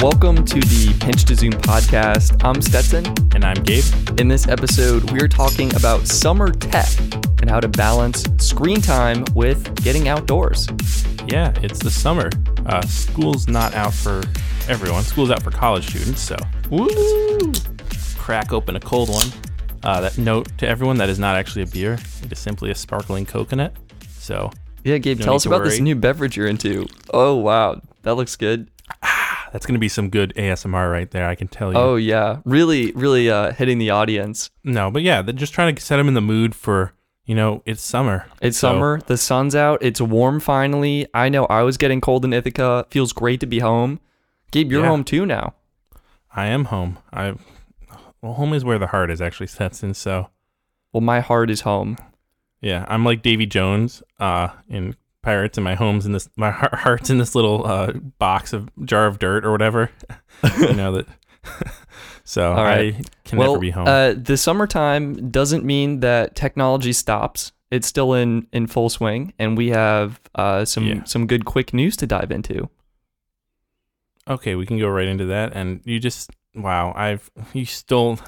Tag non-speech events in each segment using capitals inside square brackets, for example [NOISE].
Welcome to the Pinch to Zoom podcast. I'm Stetson. And I'm Gabe. In this episode, we're talking about summer tech and how to balance screen time with getting outdoors. Yeah, it's the summer. Uh, school's not out for everyone. School's out for college students, so Woo! crack open a cold one. Uh, that note to everyone that is not actually a beer. It is simply a sparkling coconut. So Yeah, Gabe, No tell us about this new beverage you're into. Oh, wow. That looks good. That's gonna be some good ASMR right there. I can tell you. Oh, yeah. Really, really uh, hitting the audience. no, but yeah, they're just trying to set them in the mood for you know it's summer. It's So- summer. The sun's out. It's warm finally. I know I was getting cold in Ithaca. Feels great to be home. Gabe, you're Yeah. home too now. I am home. I well, home is where the heart is actually [LAUGHS] Stetson. So Well, my heart is home. Yeah, I'm like Davy Jones uh, in Pirates, and my home's in this. My heart- heart's in this little uh, box of jar of dirt or whatever. [LAUGHS] you know that. [LAUGHS] so right. I can well, never be home. Uh, the summertime doesn't mean that technology stops. It's still in, in full swing, and we have uh, some Yeah. some good quick news to dive into. okay, we can go right into that. And you just wow, I've you stole.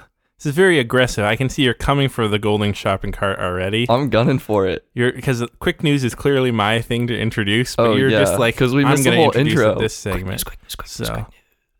This is very aggressive. I can see you're coming for the golden shopping cart already. I'm gunning for it. You're because quick news is clearly my thing to introduce, but Oh, you're yeah, just like 'cause we I'm missed the whole introduce it intro. This Quick segment. news, quick news, quick So- quick news.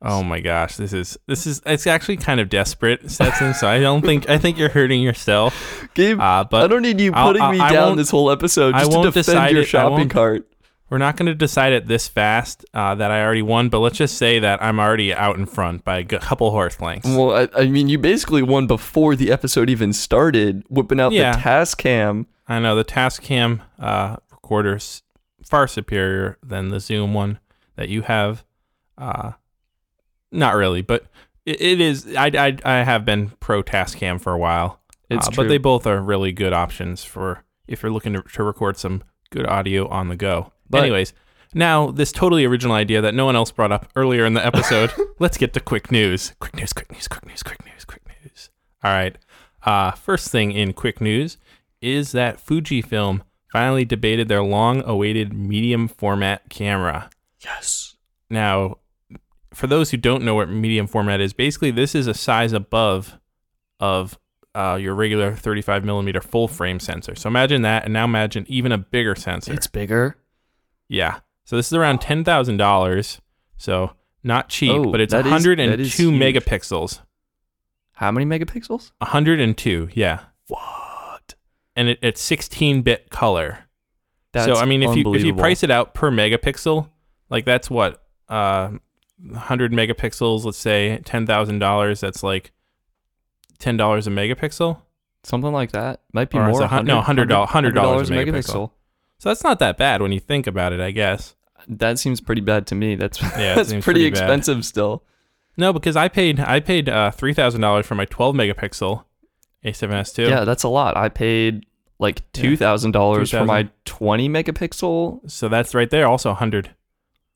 Oh my gosh, this is this is it's actually kind of desperate, Stetson. so I don't think I think you're hurting yourself. Gabe, Uh, but I don't need you I'll- putting I'll- me I down won't- this whole episode I just to won't defend decide your it. I shopping won't- cart. We're not going to decide it this fast uh, that I already won. But let's just say that I'm already out in front by a couple horse lengths. Well, I, I mean, you basically won before the episode even started, whipping out Yeah. the Tascam. I know the Tascam uh, recorder's far superior than the Zoom one that you have. Uh, not really, but it, it is. I, I I have been pro Tascam for a while. It's Uh, true. But they both are really good options for if you're looking to, to record some good audio on the go. But- Anyways, now this totally original idea that no one else brought up earlier in the episode. [LAUGHS] let's get to quick news. Quick news, quick news, quick news, quick news, quick news. All right. Uh, first thing in quick news is that Fujifilm finally debated their long awaited medium format camera. yes. Now, for those who don't know what medium format is, basically this is a size above of uh, your regular 35 millimeter full frame sensor. So imagine that, and now imagine even a bigger sensor. It's bigger. Yeah. So this is around ten thousand dollars. So not cheap, Oh, but it's 102 that is huge. megapixels. How many megapixels? 102, yeah, What? and it, it's 16 bit color. That's so I mean, if you if you price it out per megapixel, like that's what uh, hundred megapixels. Let's say ten thousand dollars. That's like ten dollars a megapixel. something like that might be Or more. hun- no, $100 $100 a megapixel. So that's not that bad when you think about it. I guess. That seems pretty bad to me. That's it [LAUGHS] that's pretty, pretty expensive still. No, because I paid I paid uh, three thousand dollars for my twelve megapixel A7S two. Yeah, that's a lot. I paid like two thousand dollars for my twenty megapixel. So that's right there. Also hundred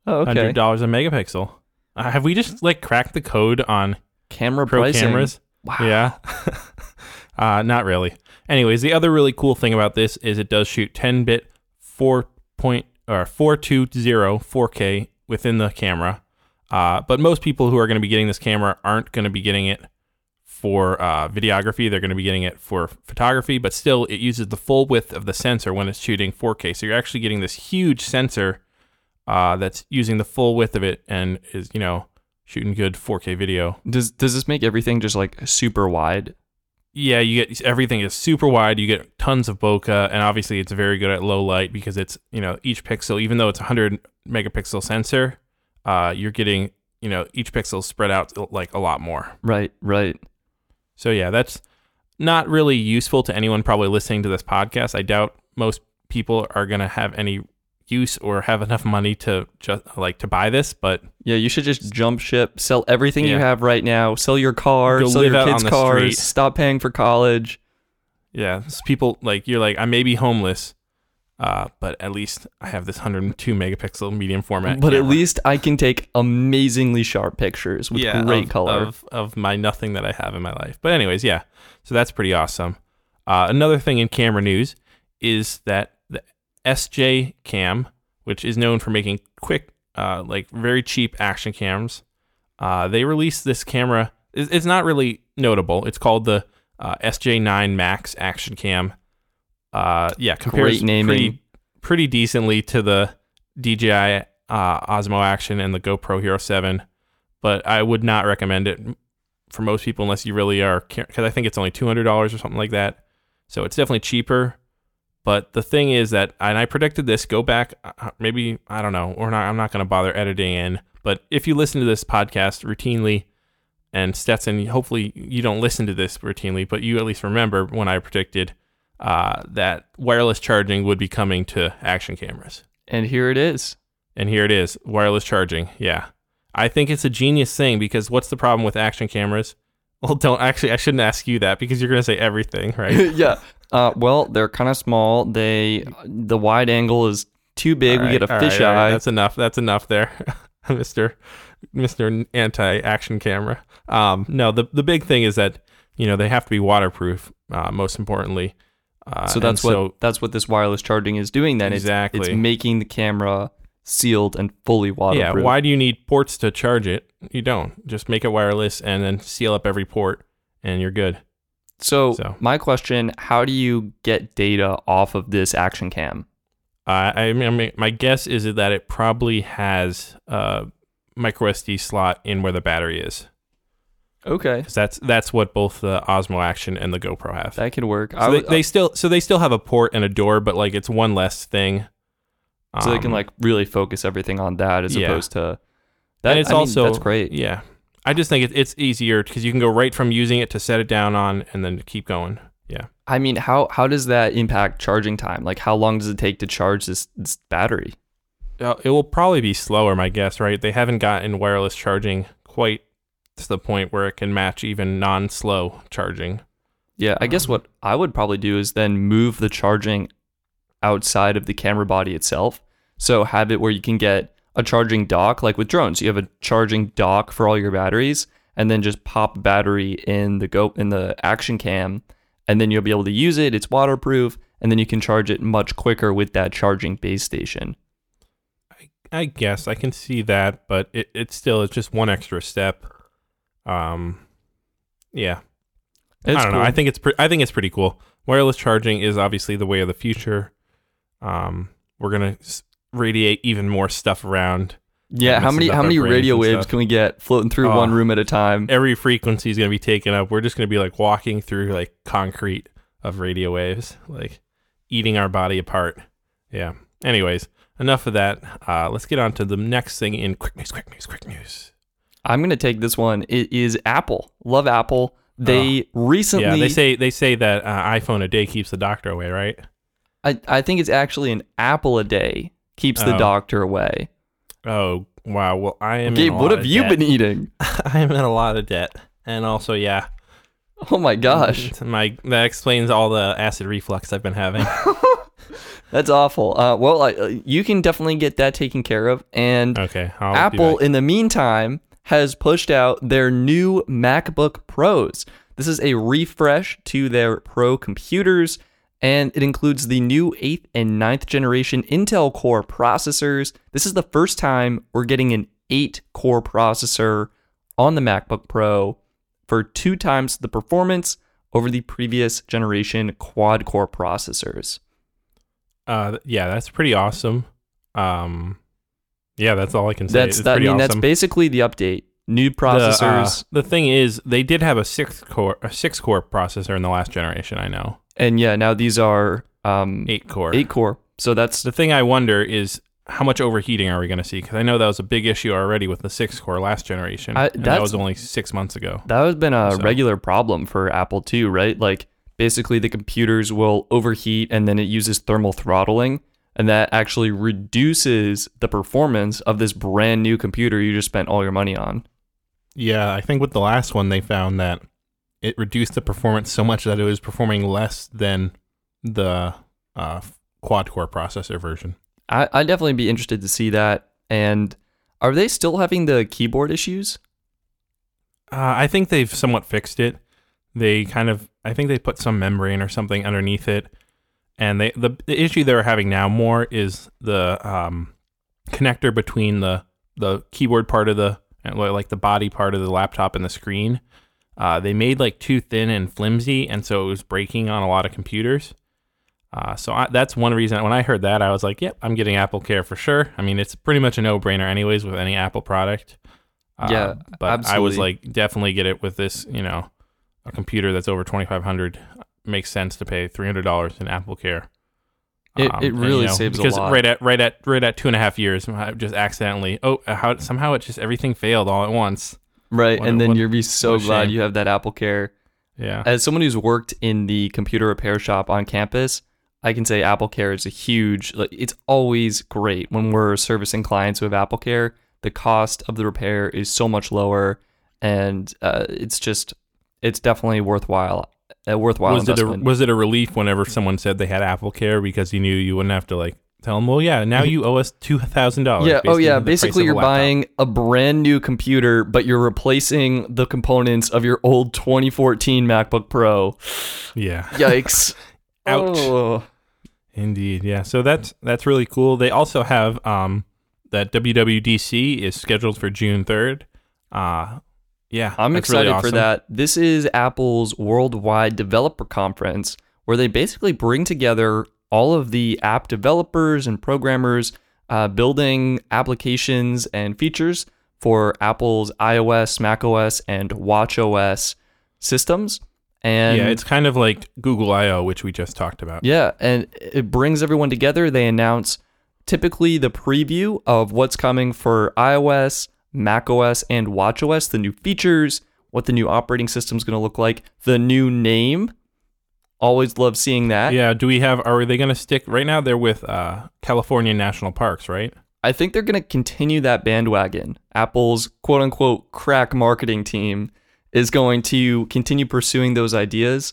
Oh, okay. hundred dollars a megapixel. Uh, have we just like cracked the code on Camera pro pricing. cameras? Wow. Yeah. [LAUGHS] uh, not really. Anyways, the other really cool thing about this is it does shoot 10 bit 4 point or 420 4K within the camera. Uh, but most people who are going to be getting this camera aren't going to be getting it for uh, videography. They're going to be getting it for photography, but still, it uses the full width of the sensor when it's shooting 4K. So you're actually getting this huge sensor uh, that's using the full width of it and is, you know, shooting good 4K video. Does does this make everything just like super wide? Yeah, you get everything is super wide. You get tons of bokeh, and obviously it's very good at low light because it's you know each pixel, even though it's a hundred megapixel sensor, uh, you're getting you know each pixel spread out like a lot more. Right, right. So yeah, that's not really useful to anyone probably listening to this podcast. I doubt most people are gonna have any use or have enough money to just like to buy this, but Yeah, you should just jump ship, sell everything you have right now, sell your car, Go sell your kids' cars, street. stop paying for college. yeah, people like you're like I may be homeless, uh, but at least I have this 102 megapixel medium format. But at least I can take amazingly sharp pictures with great of, color. of of my nothing that I have in my life. But anyways, yeah. So that's pretty awesome. Uh, another thing in camera news is that SJ Cam, which is known for making quick, uh, like very cheap action cams, Uh, they released this camera. It's, it's not really notable. It's called the uh, SJ9 Max Action Cam. Uh, yeah, compares Great naming. pretty pretty decently to the DJI uh, Osmo Action and the GoPro Hero 7, but I would not recommend it for most people unless you really are because I think it's only two hundred dollars or something like that. So it's definitely cheaper. But the thing is that, and I predicted this. Go back, uh, maybe I don't know, or not. I'm not going to bother editing in. But if you listen to this podcast routinely, and Stetson, hopefully you don't listen to this routinely, but you at least remember when I predicted uh, that wireless charging would be coming to action cameras. And here it is. And here it is, wireless charging. Yeah. I think it's a genius thing because what's the problem with action cameras? Well, don't actually. I shouldn't ask you that because you're going to say everything, [LAUGHS] right? yeah. Uh, well, they're kind of small. They the wide angle is too big. All we get a right, fisheye. right, right. That's enough. That's enough there, [LAUGHS] Mister Mister Anti Action Camera. Um, no, the the big thing is that you know they have to be waterproof. Uh, most importantly. Uh, so that's what so- that's what this wireless charging is doing. Then It's- Exactly. it's, making the camera sealed and fully waterproof. Yeah. Why do you need ports to charge it? You don't. Just make it wireless and then seal up every port, and you're good. So, So. my question: How do you get data off of this action cam? Uh, I mean, my guess is that it probably has a micro SD slot in where the battery is, Okay, that's that's what both the Osmo Action and the GoPro have. that could work. So they, they still so they still have a port and a door, but like it's one less thing. So they can Um, like really focus everything on that as yeah. opposed to that. and it's I mean, also that's great. Yeah, I just think it, it's easier because you can go right from using it to set it down on and then keep going. Yeah. I mean, how how does that impact charging time? Like, how long does it take to charge this, this battery? Uh, It will probably be slower, my guess, right? They haven't gotten wireless charging quite to the point where it can match even non-slow charging. Yeah, I guess Um, what I would probably do is then move the charging outside of the camera body itself. So have it where you can get a charging dock, like with drones. You have a charging dock for all your batteries, and then just pop battery in the go in the action cam, and then you'll be able to use it. It's waterproof, and then you can charge it much quicker with that charging base station. I guess I can see that, but it, it's still it's just one extra step. Um, yeah, It's I don't cool. know. I think it's pre- I think it's pretty cool. Wireless charging is obviously the way of the future. Um, we're gonna radiate even more stuff around. yeah. How many how many radio waves stuff. can we get floating through Oh. one room at a time? Every frequency is gonna be taken up. We're just gonna be like walking through like concrete of radio waves, like eating our body apart. Yeah. Anyways, enough of that. Uh, let's get on to the next thing in quick news. Quick news. Quick news. I'm gonna take this one. It is Apple. Love Apple. They recently. Yeah, they say they say that uh, iPhone a day keeps the doctor away, right? I, I think it's actually an apple a day keeps the Oh. doctor away. Oh wow. Well, I am. Gabe, what have you debt. been eating? [LAUGHS] I am in a lot of debt, and also, yeah, Oh my gosh, my that explains all the acid reflux I've been having. [LAUGHS] that's awful. Uh, well, I, uh, you can definitely get that taken care of. And Okay, I'll Apple, in the meantime, has pushed out their new MacBook Pros. This is a refresh to their Pro computers, and it includes the new 8th and 9th generation Intel Core processors. This is the first time we're getting an 8 core processor on the MacBook Pro for two times the performance over the previous generation quad core processors. Uh, yeah, that's pretty awesome. Um, yeah, that's all I can say. That's it's that, I mean awesome. that's basically the update. New The, uh, processors. The, thing is, they did have a six core, a six core processor in the last generation. I know And yeah, now these are um, eight core. eight core. So that's The thing I wonder is how much overheating are we going to see? Because I know that was a big issue already with the six core last generation. I- and that was only six months ago. that has been a So- regular problem for Apple too, right? Like basically the computers will overheat and then it uses thermal throttling, and that actually reduces the performance of this brand new computer you just spent all your money on. Yeah, I think with the last one they found that it reduced the performance so much that it was performing less than the uh, quad core processor version. I, I'd definitely be interested to see that. And are they still having the keyboard issues? Uh, I think they've somewhat fixed it. They kind of, I think they put some membrane or something underneath it, and they the, the issue they're having now more is the um, connector between the the keyboard part of the like the body part of the laptop and the screen. Uh, they made like too thin and flimsy, and so it was breaking on a lot of computers. Uh, so I, that's one reason. When I heard that, I was like, "Yep, I'm getting Apple Care for sure." I mean, it's pretty much a no-brainer, anyways, with any Apple product. Uh, Yeah, but I was like, definitely get it with this. You know, a computer that's over 2,500 makes sense to pay $300 in Apple Care. It- Um, it and, really you know, saves a because lot. right at right at right at two and a half years, I just accidentally oh how somehow it just everything failed all at once. Right, What and then what- you'll be so glad shame. you have that Apple Care. Yeah, As someone who's worked in the computer repair shop on campus, I can say Apple Care is a huge. Like, it's always great when we're servicing clients who have Apple Care. The cost of the repair is so much lower, and uh, it's just it's definitely worthwhile. A worthwhile was it a was it a relief whenever someone said they had Apple Care because you knew you wouldn't have to like tell them, well, yeah, now you owe us two thousand dollars. yeah. Oh yeah. Basically, you're buying a brand new computer, but you're replacing the components of your old 2014 MacBook Pro. Yeah, Yikes! [LAUGHS] Ouch. Oh. indeed. Yeah, so that's that's really cool. They also have um that WWDC is scheduled for June third. Uh yeah, I'm that's really excited for that. This is Apple's worldwide developer conference where they basically bring together all of the app developers and programmers uh, building applications and features for Apple's iOS, macOS, and watchOS systems. And yeah, it's kind of like Google I/O, which we just talked about. yeah, and it brings everyone together. They announce typically the preview of what's coming for iOS, macOS, and watchOS, the new features, what the new operating system is going to look like, the new name. Always love seeing that. Yeah, do we have? Are they going to stick? Right now, they're with uh, California National Parks, right? I think they're going to continue that bandwagon. Apple's quote unquote crack marketing team is going to continue pursuing those ideas.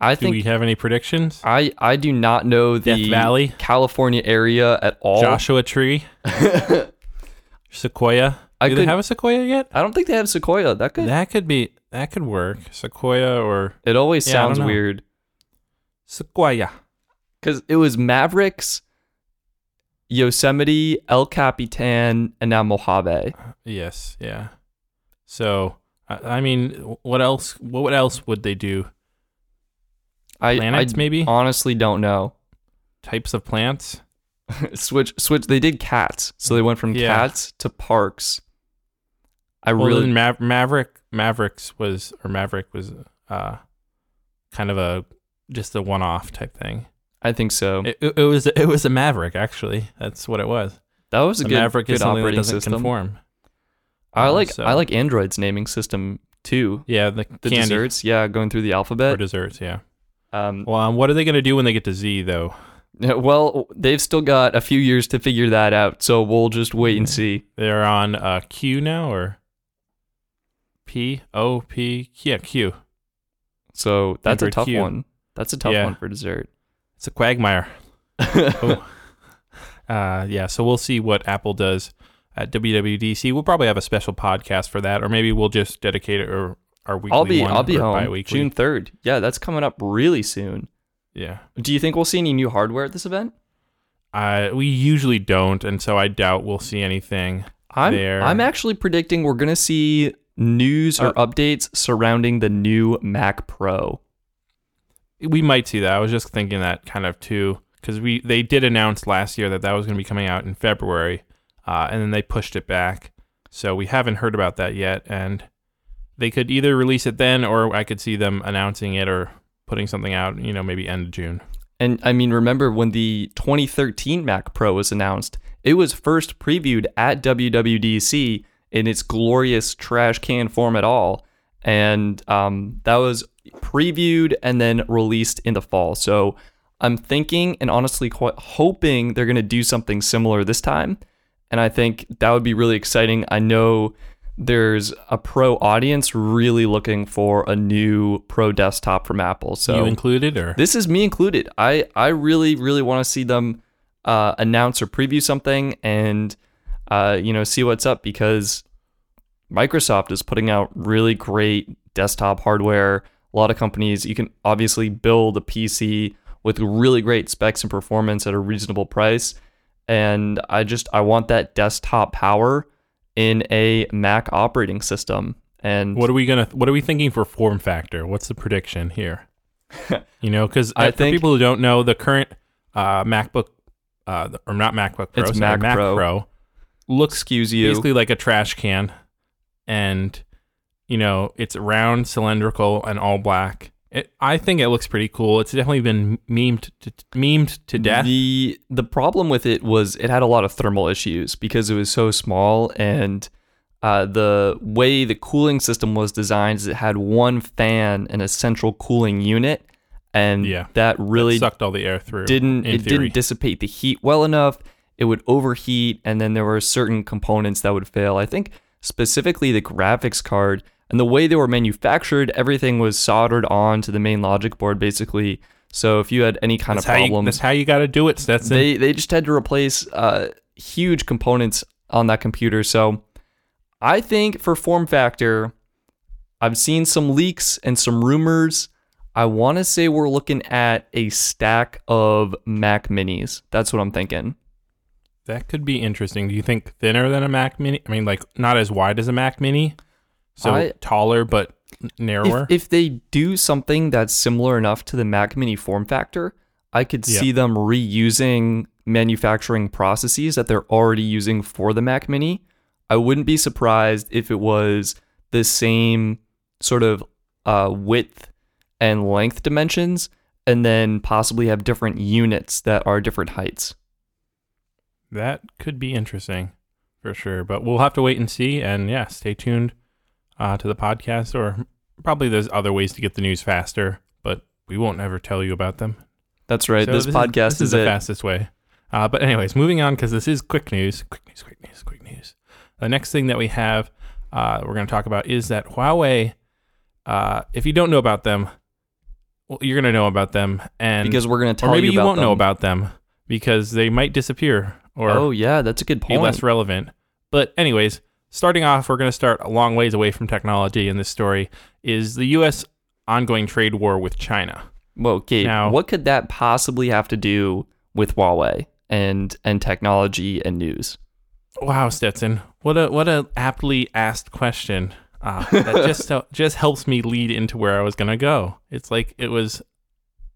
I Do think we have any predictions? I, I do not know the Death Valley? California area at all. Joshua Tree, [LAUGHS] Sequoia. I do they have a Sequoia yet? I don't think they have Sequoia. That could That could be. That could work. Sequoia or It always Yeah, sounds weird Sequoia. because it was Mavericks, Yosemite, El Capitan, and now Mojave. Yes. Yeah. So, I, I mean, what else? What else would they do? I, Planets, I maybe honestly don't know. types of plants. [LAUGHS] switch, switch. They did cats, so they went from Yeah. cats to parks. I Well, really, then Mav- Maverick Mavericks was or Maverick was uh kind of a just a one-off type thing. I think so. It, it, it was it was a Maverick actually. That's what it was. that was a The good, Maverick good is something that operating doesn't system. conform. I Uh, like, so- I like Android's naming system too. Yeah, the, The desserts, yeah, going through the alphabet. for desserts. Yeah. Um, Well, um, what are they going to do when they get to Z though? well, they've still got a few years to figure that out, so we'll just wait and see. They're on uh, Q now or P O P? Yeah, Q. So that's a tough Q. one. That's a tough Yeah. one for dessert. It's a quagmire. [LAUGHS] Oh. Uh, yeah, so we'll see what Apple does at WWDC. We'll probably have a special podcast for that, or maybe we'll just dedicate it or our weekly I'll be I'll be home bi-weekly. June third. Yeah, that's coming up really soon. Yeah, Do you think we'll see any new hardware at this event? uh, we usually don't, and so I doubt we'll see anything. I'm there. I'm actually predicting we're gonna see news or Uh, updates surrounding the new Mac Pro. We might see that. I was just thinking that kind of too, because we they did announce last year that that was going to be coming out in February, uh, and then they pushed it back. So we haven't heard about that yet, and they could either release it then, or I could see them announcing it or putting something out. You know, maybe end of June. And I mean, remember when the 2013 Mac Pro was announced? It was first previewed at WWDC in its glorious trash can form at all, and um, that was previewed and then released in the fall. So I'm thinking and honestly quite hoping they're going to do something similar this time, and I think that would be really exciting. I know there's a pro audience really looking for a new pro desktop from Apple. So you included, or this is me included. I I really really want to see them uh, announce or preview something and uh, you know see what's up because Microsoft is putting out really great desktop hardware. A lot of companies you can obviously build a PC with really great specs and performance at a reasonable price, and I just I want that desktop power in a Mac operating system. And What are we gonna? What are we thinking for form factor? What's the prediction here? [LAUGHS] you know, because I for think- people who don't know, the current uh, MacBook, uh, or not MacBook Pro, It's sorry, Mac Mac Pro. Pro, looks excuse you. basically like a trash can, and you know, it's round, cylindrical, and all black. It, I think it looks pretty cool. It's definitely been memed to, memed to death. The the problem with it was it had a lot of thermal issues because it was so small and uh, the way the cooling system was designed is it had one fan and a central cooling unit and Yeah. that really sucked all the air through. didn't it theory. didn't dissipate the heat well enough. It would overheat, and then there were certain components that would fail. I think specifically the graphics card and the way they were manufactured, everything was soldered on to the main logic board basically. So if you had any kind that's of how you, problems, that's how you got to do it, Stetson. they they just had to replace uh, huge components on that computer. So I think for form factor, I've seen some leaks and some rumors. I want to say we're looking at a stack of Mac Minis. That's what I'm thinking. That could be interesting. Do you think thinner than a Mac Mini? I mean, like not as wide as a Mac Mini, so I- taller but narrower. If, if they do something that's similar enough to the Mac Mini form factor, I could Yeah. see them reusing manufacturing processes that they're already using for the Mac Mini. I wouldn't be surprised if it was the same sort of uh, width and length dimensions, and then possibly have different units that are different heights. That could be interesting for sure. But we'll have to wait and see. And yeah, stay tuned uh, to the podcast, or probably there's other ways to get the news faster, but we won't ever tell you about them. That's right. So this, podcast this is, is, the it. fastest way. Uh, but anyways, moving on because this is quick news. Quick news. Quick news. Quick news. The next thing that we have, uh, we're going to talk about is that Huawei. Uh, if you don't know about them, well, you're going to know about them, and because we're going to tell or maybe you you, won't know about them because they might disappear or oh yeah, that's a good point. be less relevant. But anyways, starting off, we're going to start a long ways away from technology in this story. Is the U.S. ongoing trade war with China? Well, Gabe, Now- what could that possibly have to do with Huawei and and technology and news? Wow, Stetson, what a what a aptly asked question. Uh, that just [LAUGHS] just helps me lead into where I was gonna go. It's like it was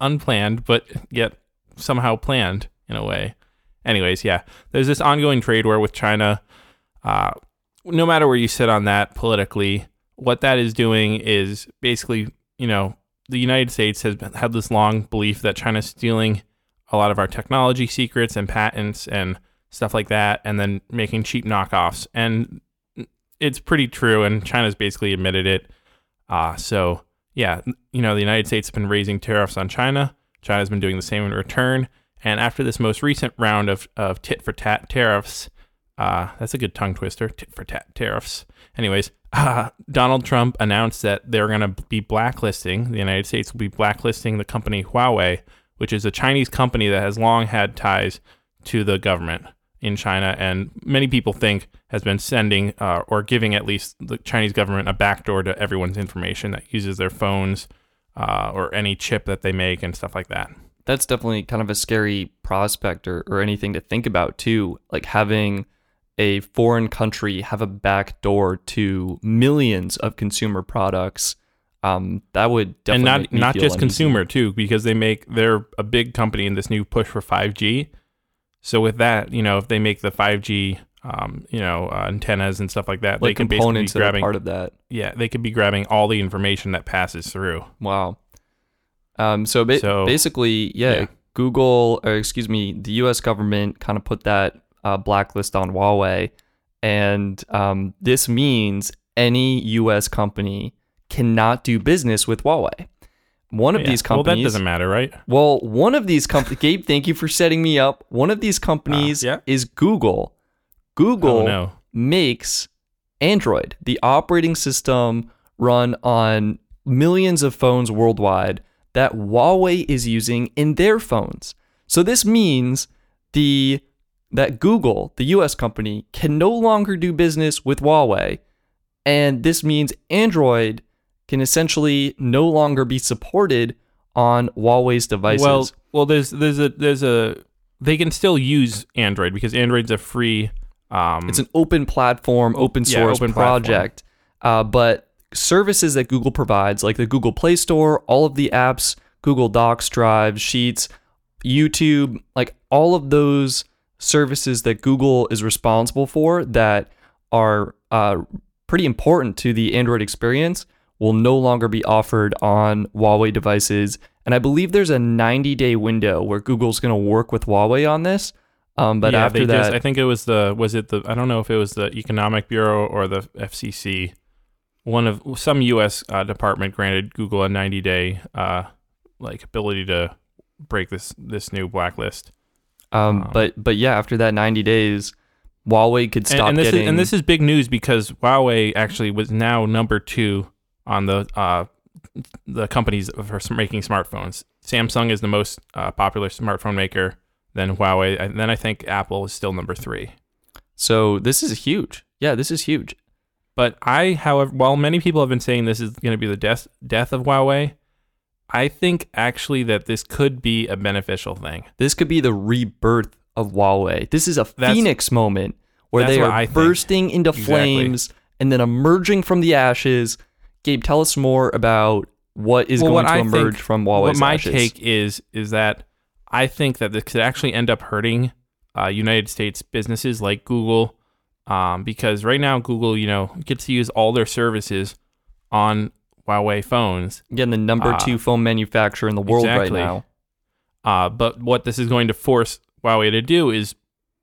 unplanned, but yet somehow planned in a way. Anyways, yeah, there's this ongoing trade war with China. Uh, no matter where you sit on that politically, what that is doing is basically, you know, the United States has been, had this long belief that China's stealing a lot of our technology secrets and patents and stuff like that, and then making cheap knockoffs. And it's pretty true, and China's basically admitted it. Uh, so, yeah, you know, the United States has been raising tariffs on China. China's been doing the same in return. And after this most recent round of, of tit for tat tariffs, uh, that's a good tongue twister, tit for tat tariffs. Anyways, [LAUGHS] uh, Donald Trump announced that they're going to be blacklisting, the United States will be blacklisting the company Huawei, which is a Chinese company that has long had ties to the government in China, and many people think has been sending uh, or giving at least the Chinese government a backdoor to everyone's information that uses their phones uh, or any chip that they make and stuff like that. That's definitely kind of a scary prospect or, or anything to think about too. Like having a foreign country have a back door to millions of consumer products. Um, that would definitely and not not just uneasy. consumer too, because they make they're a big company in this new push for 5G. So with that, you know, if they make the 5G, um, you know, uh, antennas and stuff like that, they like can basically be components that are grabbing. part of that. yeah, they could be grabbing all the information that passes through. Wow. Um, so, ba- So- basically, yeah, yeah. Google, or excuse me, the U.S. government kind of put that uh, blacklist on Huawei, and um, this means any U.S. company cannot do business with Huawei. One of Yeah. these well, companies. that doesn't matter, right? Well, one of these companies, [LAUGHS] Gabe, thank you for setting me up. One of these companies yeah. is Google. Google Oh no. makes Android, the operating system run on millions of phones worldwide that Huawei is using in their phones. So this means the that Google, the US company, can no longer do business with Huawei. And this means Android can essentially no longer be supported on Huawei's devices. Well, well, there's there's a there's a they can still use Android because Android's a free Um, It's an open platform, open source yeah, open project. Uh, but services that Google provides, like the Google Play Store, all of the apps, Google Docs, Drive, Sheets, YouTube, like all of those services that Google is responsible for that are uh, pretty important to the Android experience will no longer be offered on Huawei devices. And I believe there's a 90 day window where Google's going to work with Huawei on this. Um, but yeah, after that, just, I think it was the was it the I don't know if it was the Economic Bureau or the FCC. One of some U.S. Uh, department granted Google a 90 day uh, like ability to break this this new blacklist. Um, Um, but but yeah, after that 90 days, Huawei could stop and this getting. is and this is big news because Huawei actually was now number two on the uh, the companies for making smartphones. Samsung is the most uh, popular smartphone maker. Then Huawei, and then I think Apple is still number three. so this is huge. Yeah, this is huge. But I, however, while many people have been saying this is going to be the death death of Huawei, I think actually that this could be a beneficial thing. This could be the rebirth of Huawei. This is a That's- phoenix moment where they are bursting into Exactly. flames and then emerging from the ashes. Gabe, tell us more about what is Well, going what to I emerge think- from Huawei's what my ashes. take is is that I think that this could actually end up hurting uh, United States businesses like Google, um, because right now Google, you know, gets to use all their services on Huawei phones. Again, the number Uh, two phone manufacturer in the world exactly. right now. Uh, but what this is going to force Huawei to do is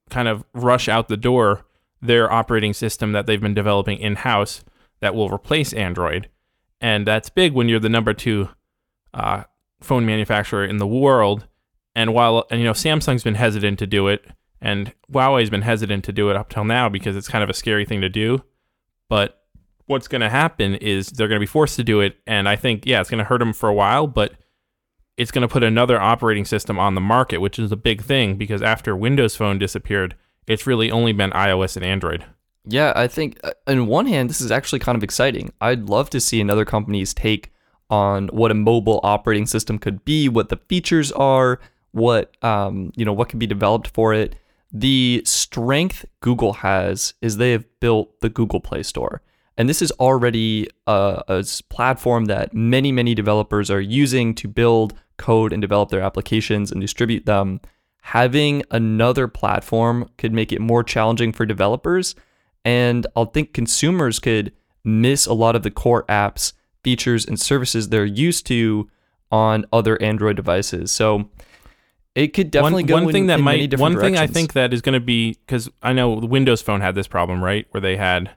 kind of rush out the door their operating system that they've been developing in house that will replace Android. And that's big when you're the number two uh, phone manufacturer in the world. And while and you know Samsung's been hesitant to do it, and Huawei's been hesitant to do it up till now because it's kind of a scary thing to do. But what's going to happen is they're going to be forced to do it, and I think yeah, it's going to hurt them for a while, but it's going to put another operating system on the market, which is a big thing because after Windows Phone disappeared, it's really only been iOS and Android. Yeah, I think uh, on one hand, this is actually kind of exciting. I'd love to see another company's take on what a mobile operating system could be, what the features are, what um, you know, what could be developed for it. The strength Google has is they have built the Google Play Store. And this is already a platform that many, many developers are using to build code and develop their applications and distribute them. Having another platform could make it more challenging for developers. And I'll think consumers could miss a lot of the core apps, features, and services they're used to on other Android devices. So it could definitely one, go one in, thing that in might one thing I think that is going to be because I know the Windows Phone had this problem, right? Where they had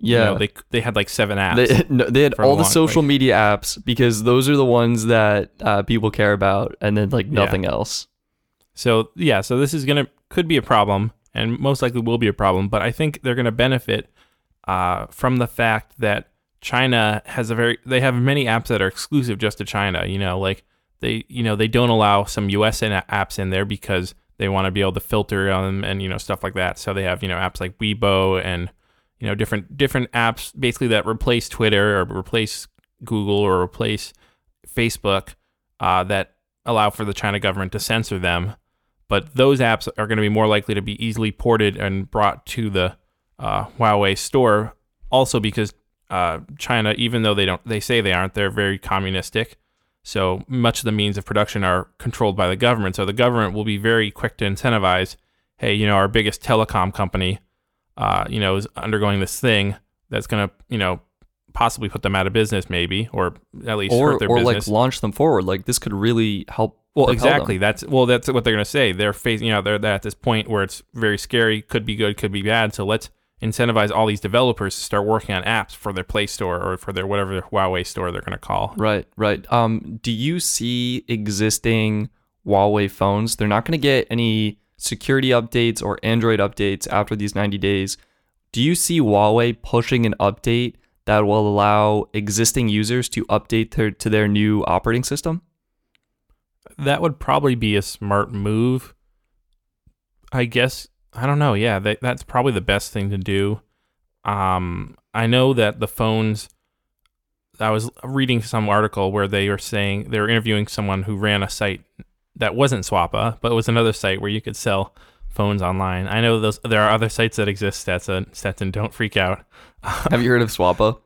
you yeah. know, they they had like seven apps. They, [LAUGHS] no, they had all the long- social like- media apps because those are the ones that uh, people care about, and then like nothing else. So yeah, so this is gonna could be a problem, and most likely will be a problem. But I think they're gonna benefit uh, from the fact that China has a very they have many apps that are exclusive just to China. You know, like they you know they don't allow some U.S. apps in there because they want to be able to filter them and you know stuff like that. So they have you know apps like Weibo and you know different different apps basically that replace Twitter or replace Google or replace Facebook uh, that allow for the China government to censor them. But those apps are going to be more likely to be easily ported and brought to the uh, Huawei store. Also, because uh, China, even though they don't, they say they aren't, they're very communistic. So much of the means of production are controlled by the government. So the government will be very quick to incentivize. Hey, you know, our biggest telecom company, uh, you know, is undergoing this thing that's going to, you know, possibly put them out of business, maybe, or at least Or hurt their or business. like launch them forward. Like this could really help. Well, exactly. them. That's well, that's what they're going to say. They're facing, you know, they're at this point where it's very scary. Could be good, could be bad. So let's incentivize all these developers to start working on apps for their Play Store or for their whatever Huawei store they're going to call. Right, right. Um, do you see existing Huawei phones? They're not going to get any security updates or Android updates after these 90 days. Do you see Huawei pushing an update that will allow existing users to update their, to their new operating system? That would probably be a smart move. I guess I don't know. Yeah, that, that's probably the best thing to do. Um, I know that the phones. I was reading some article where they were saying they were interviewing someone who ran a site that wasn't Swappa, but it was another site where you could sell phones online. I know those there are other sites that exist. Stetson, Stetson, don't freak out. [LAUGHS] Have you heard of Swappa?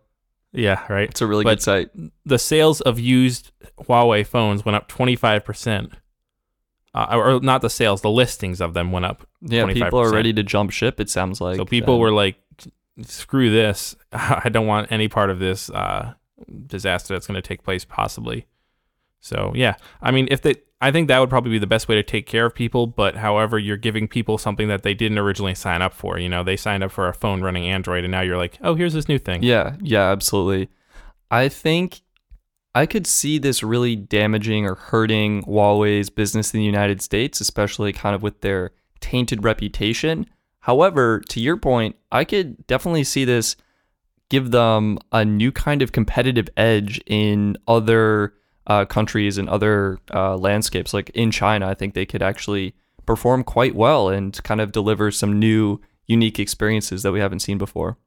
Yeah, right. It's a really But- good site. The sales of used Huawei phones went up 25%. Uh, or not the sales, the listings of them went up. Yeah, people are ready to jump ship. It sounds like so people Um, were like, screw this. [LAUGHS] I don't want any part of this uh, disaster that's going to take place possibly. So, yeah. I mean, if they, I think that would probably be the best way to take care of people. But however, you're giving people something that they didn't originally sign up for. You know, they signed up for a phone running Android and now you're like, oh, here's this new thing. Yeah, yeah, absolutely. I think I could see this really damaging or hurting Huawei's business in the United States, especially kind of with their tainted reputation. However, to your point, I could definitely see this give them a new kind of competitive edge in other uh, countries and other uh, landscapes. Like in China, I think they could actually perform quite well and kind of deliver some new, unique experiences that we haven't seen before.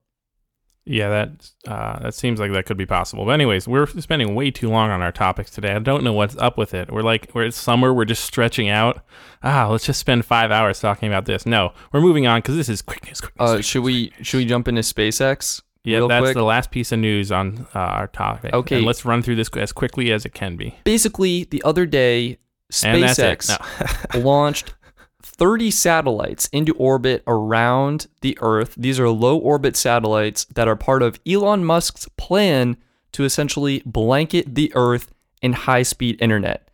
Yeah, that uh, that seems like that could be possible. But anyways, we're spending way too long on our topics today. I don't know what's up with it. We're like, we're it's summer. We're just stretching out. Ah, let's just spend five hours talking about this. No, we're moving on because this is quick news. Quick news. Uh, should we should we jump into SpaceX? yeah, that's quick? the last piece of news on uh, our topic. Okay. and let's run through this as quickly as it can be. Basically, the other day, And that's it. SpaceX No. [LAUGHS] launched 30 satellites into orbit around the Earth. These are low orbit satellites that are part of Elon Musk's plan to essentially blanket the Earth in high speed internet.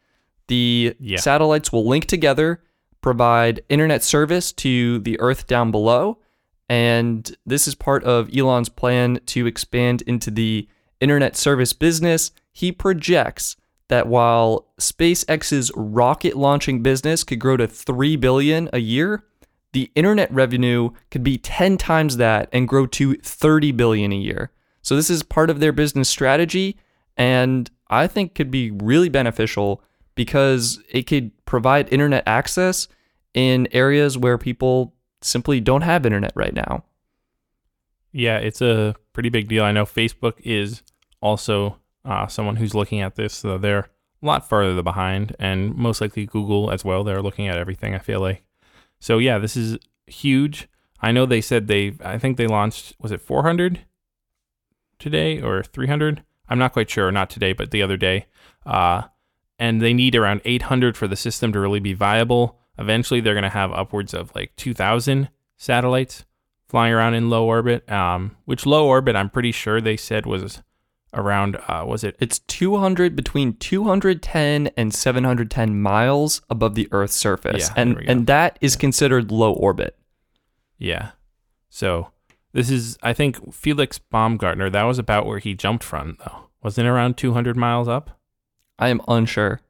The Yeah. satellites will link together, provide internet service to the Earth down below, and this is part of Elon's plan to expand into the internet service business. He projects that while SpaceX's rocket launching business could grow to 3 billion a year, the internet revenue could be 10 times that and grow to 30 billion a year. So this is part of their business strategy and I think could be really beneficial because it could provide internet access in areas where people simply don't have internet right now. Yeah, it's a pretty big deal. I know Facebook is also uh, someone who's looking at this. So they're a lot further behind, and most likely Google as well. They're looking at everything. I feel like. So yeah, this is huge. I know they said they. I think they launched. Was it 400 today or 300? I'm not quite sure. Not today, but the other day. Uh, and they need around 800 for the system to really be viable. Eventually, they're going to have upwards of like 2,000 satellites flying around in low orbit. Um, which low orbit, I'm pretty sure they said was around. Uh, was it? It's 200 between 210 and 710 miles above the Earth's surface, Yeah, and there we go. and that is considered low orbit. Yeah. So this is, I think, Felix Baumgartner. That was about where he jumped from, though. Wasn't it around 200 miles up? I am unsure.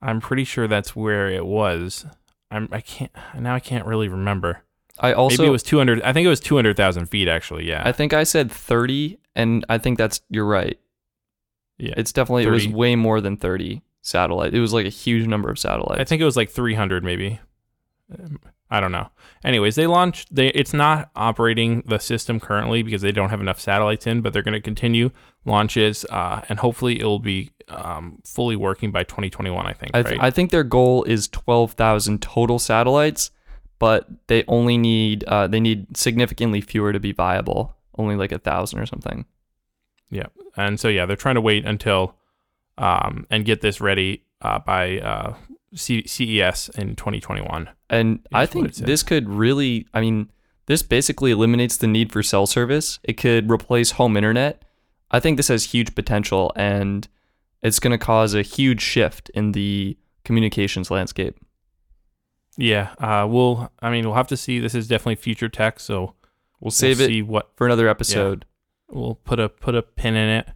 I'm pretty sure that's where it was. I'm. I can't. Now I can't really remember. I also Maybe it was 200. I think it was 200,000 feet actually. Yeah. I think I said 30, and I think that's you're right. Yeah. It's definitely it was way more than 30 satellite. It was like a huge number of satellites. I think it was like 300 maybe. Um, I don't know. Anyways, they launched they it's not operating the system currently because they don't have enough satellites in, but they're going to continue launches uh, and hopefully it'll be um, fully working by 2021, I think, I, th- right? I think their goal is 12,000 total satellites, but they only need uh, they need significantly fewer to be viable. Only like a thousand or something. Yeah. And so yeah, they're trying to wait until um, and get this ready uh, by uh, C- CES in 2021. And I think this could really, I mean, this basically eliminates the need for cell service. It could replace home internet. I think this has huge potential and it's going to cause a huge shift in the communications landscape. Yeah, uh, we'll I mean, we'll have to see this is definitely future tech, so We'll save we'll it see what for another episode. We'll put a put a pin in it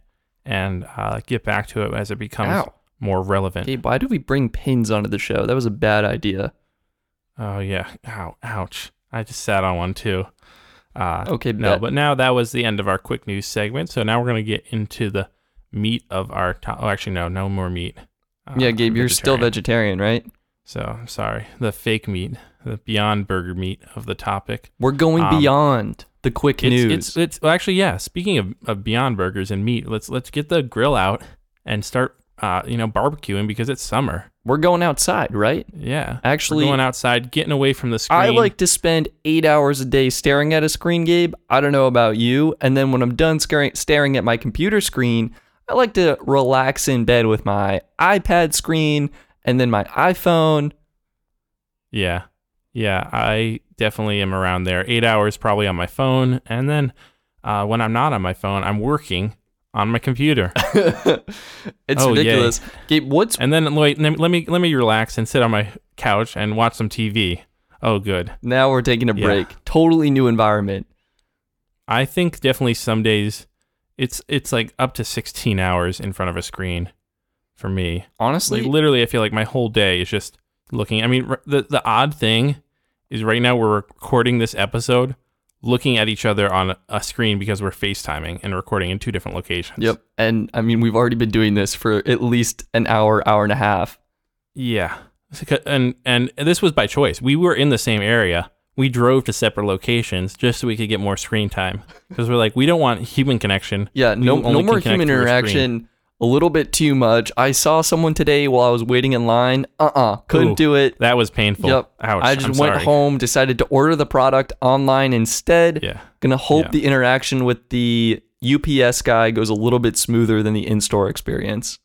and uh, get back to it as it becomes Ow. more relevant. Gabe, why do we bring pins onto the show? That was a bad idea. Oh yeah, ow, ouch! I just sat on one too. Uh, Okay, no, bet. but now that was the end of our quick news segment. So now we're gonna get into the meat of our. To- oh, actually, no, no more meat. Uh, yeah, Gabe, you're still vegetarian. vegetarian, right? So I'm sorry, the fake meat, the Beyond Burger meat of the topic. We're going Um, beyond the quick It's, news. it's it's well, actually yeah. Speaking of, of Beyond Burgers and meat, let's let's get the grill out and start uh, you know barbecuing because it's summer. we're going outside, right? Yeah. Actually- We're going outside, getting away from the screen. I like to spend eight hours a day staring at a screen, Gabe. I don't know about you. And then when I'm done scaring, staring at my computer screen, I like to relax in bed with my iPad screen and then my iPhone. Yeah. Yeah. I definitely am around there. Eight hours probably on my phone. And then uh, when I'm not on my phone, I'm working on my computer. [LAUGHS] it's Oh, yay. ridiculous. Gabe, what's and then wait, let me let me relax and sit on my couch and watch some TV. Oh, good. now we're taking a Yeah. break. Totally new environment. I think definitely some days it's it's like up to 16 hours in front of a screen for me. Honestly, Like literally, I feel like my whole day is just looking. I mean, the the odd thing is right now we're recording this episode, looking at each other on a screen because we're FaceTiming and recording in two different locations. Yep. And I mean, we've already been doing this for at least an hour, hour and a half. Yeah. And and this was by choice. We were in the same area. We drove to separate locations just so we could get more screen time because we're like we don't want human connection. Yeah, no, no more human interaction. A little bit too much. I saw someone today while I was waiting in line. Uh uh could not do it. That was painful. Yep. Ouch. I just I'm went sorry. home, decided to order the product online instead. Yeah. Gonna hope Yeah. the interaction with the UPS guy goes a little bit smoother than the in store experience.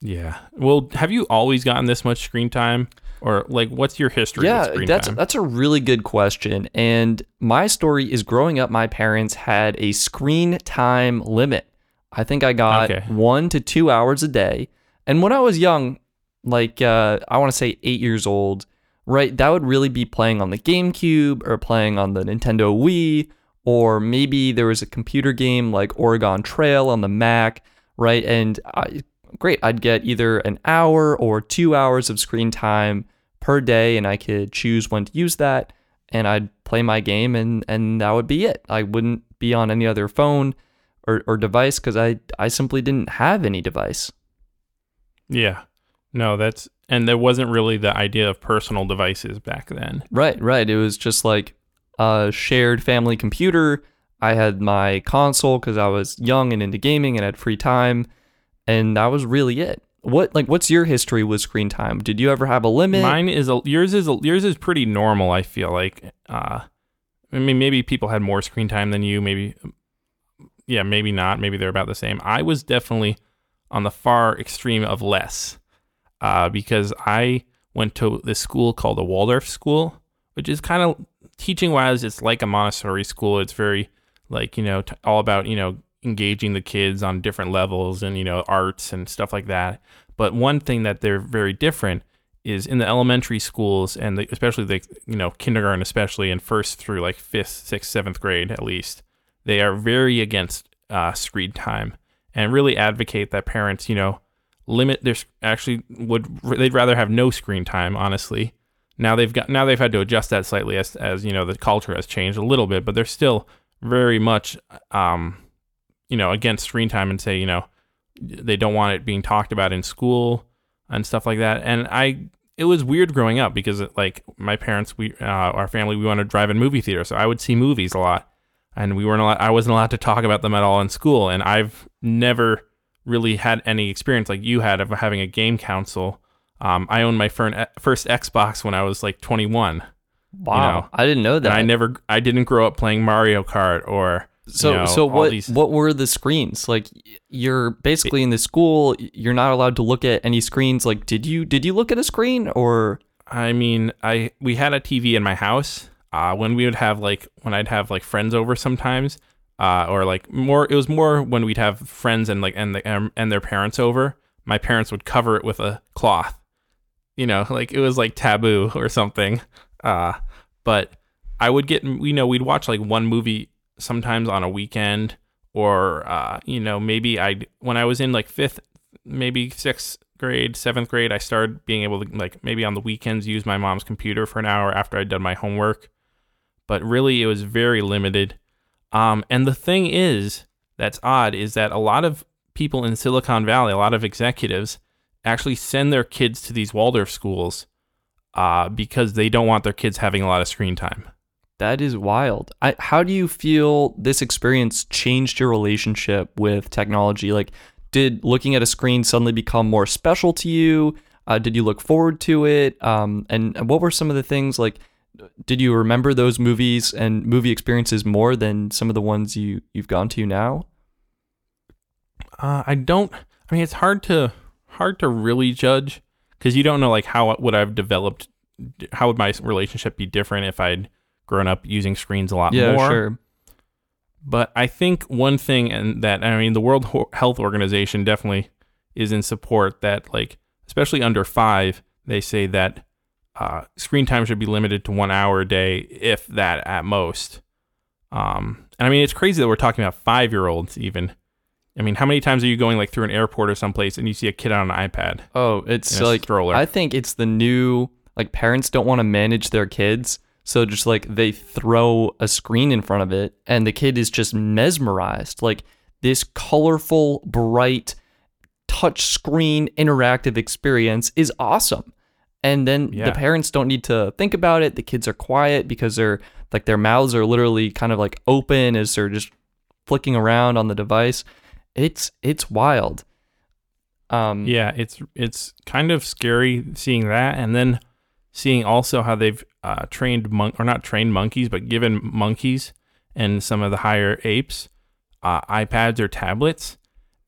Yeah. Well, have you always gotten this much screen time, or like, what's your history? with Yeah, that's time? that's a really good question. And my story is growing up, my parents had a screen time limit. I think I got Okay. one to two hours a day. And when I was young, like uh, I want to say eight years old, right, that would really be playing on the GameCube or playing on the Nintendo Wii, or maybe there was a computer game like Oregon Trail on the Mac, right? And I, great, I'd get either an hour or two hours of screen time per day, and I could choose when to use that, and I'd play my game, and and that would be it. I wouldn't be on any other phone or, or device because I I simply didn't have any device. yeah. No, that's and there wasn't really the idea of personal devices back then. Right, right. It was just like a shared family computer. I had my console because I was young and into gaming and had free time, and that was really it. What like what's your history with screen time? Did you ever have a limit? Mine is a yours is a, yours is pretty normal. I feel like. Uh, I mean, maybe people had more screen time than you. Maybe, yeah, maybe not. Maybe they're about the same. I was definitely on the far extreme of less, uh, because I went to this school called the Waldorf School, which is kind of teaching wise. It's like a Montessori school. It's very like you know t- all about you know engaging the kids on different levels and you know arts and stuff like that. But one thing that they're very different is in the elementary schools and the, especially the you know kindergarten especially and first through like fifth sixth seventh grade at least they are very against uh, screen time and really advocate that parents you know limit their actually would they'd rather have no screen time honestly now they've got now they've had to adjust that slightly as as you know the culture has changed a little bit but they're still very much um you know against screen time and say you know they don't want it being talked about in school and stuff like that. And I, it was weird growing up because it, like my parents, we, uh, our family, we wanted to drive in movie theater, so I would see movies a lot, and we weren't allowed, I wasn't allowed to talk about them at all in school. And I've never really had any experience like you had of having a game console. Um, I owned my fir- first Xbox when I was like 21. wow, know, I didn't know that. And I never, I didn't grow up playing Mario Kart or So you know, so what these- what were the screens? Like you're basically in the school, you're not allowed to look at any screens. Like did you did you look at a screen or I mean, I we had a TV in my house. Uh, when we would have like when I'd have like friends over sometimes, uh, or like more. It was more when we'd have friends and like and the um, and their parents over. My parents would cover it with a cloth. You know, like it was like taboo or something. Uh, but I would get you know we'd watch like one movie sometimes on a weekend, or uh, you know maybe I when I was in like fifth, maybe sixth grade, seventh grade, I started being able to like maybe on the weekends use my mom's computer for an hour after I'd done my homework. But really, it was very limited. Um, and the thing is, that's odd, is that a lot of people in Silicon Valley, a lot of executives, actually send their kids to these Waldorf schools uh, because they don't want their kids having a lot of screen time. that is wild. I, how do you feel this experience changed your relationship with technology? Like did looking at a screen suddenly become more special to you? Uh, did you look forward to it? Um, and and what were some of the things like? Did you remember those movies and movie experiences more than some of the ones you you've gone to now? Uh, I don't. I mean, it's hard to hard to really judge because you don't know like how would I've developed. How would my relationship be different if I'd grown up using screens a lot Yeah, more? sure. But I think one thing, and that I mean, the World Health Organization definitely is in support that, like, especially under five, they say that uh, screen time should be limited to one hour a day, if that at most. Um, and I mean, it's crazy that we're talking about five year olds, even. I mean, how many times are you going like through an airport or someplace and you see a kid on an iPad? Oh, it's like stroller. I think it's the new like parents don't want to manage their kids, so just like they throw a screen in front of it and the kid is just mesmerized. Like this colorful, bright touch screen interactive experience is awesome. And then Yeah. the parents don't need to think about it. The kids are quiet because they're like their mouths are literally kind of like open as they're just flicking around on the device. It's it's wild. Um Yeah, it's it's kind of scary seeing that, and then seeing also how they've uh, trained monk or not trained monkeys, but given monkeys and some of the higher apes uh, iPads or tablets,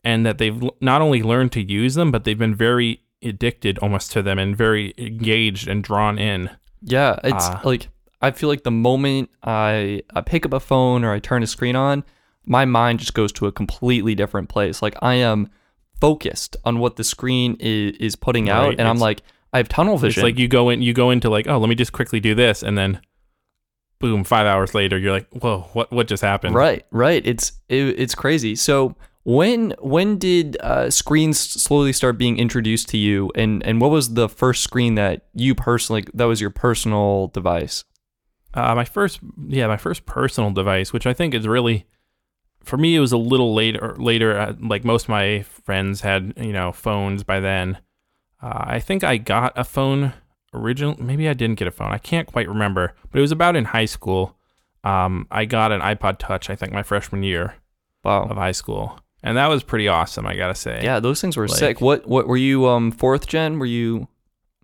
and that they've not only learned to use them, but they've been very addicted almost to them and very engaged and drawn in. Yeah, it's Ah. like I feel like the moment I, I pick up a phone or I turn a screen on, my mind just goes to a completely different place. Like I am focused on what the screen is, is putting out, and I'm like, I have tunnel It's vision. like you go in, you go into like, oh, let me just quickly do this, and then, boom, five hours later, you're like, whoa, what what just happened? right, right. It's it, it's crazy. So when when did uh, screens slowly start being introduced to you, and and what was the first screen that you personally that was your personal device? Uh, my first, yeah, my first personal device, which I think is really, for me, it was a little later. Later, uh, like most of my friends had, you know, phones by then. Uh, I think I got a phone original. Maybe I didn't get a phone. I can't quite remember, but it was about in high school. Um, I got an iPod Touch. I think my freshman year Wow. of high school, and that was pretty awesome. I gotta say. Yeah, those things were Like- sick. What what were you um fourth gen? Were you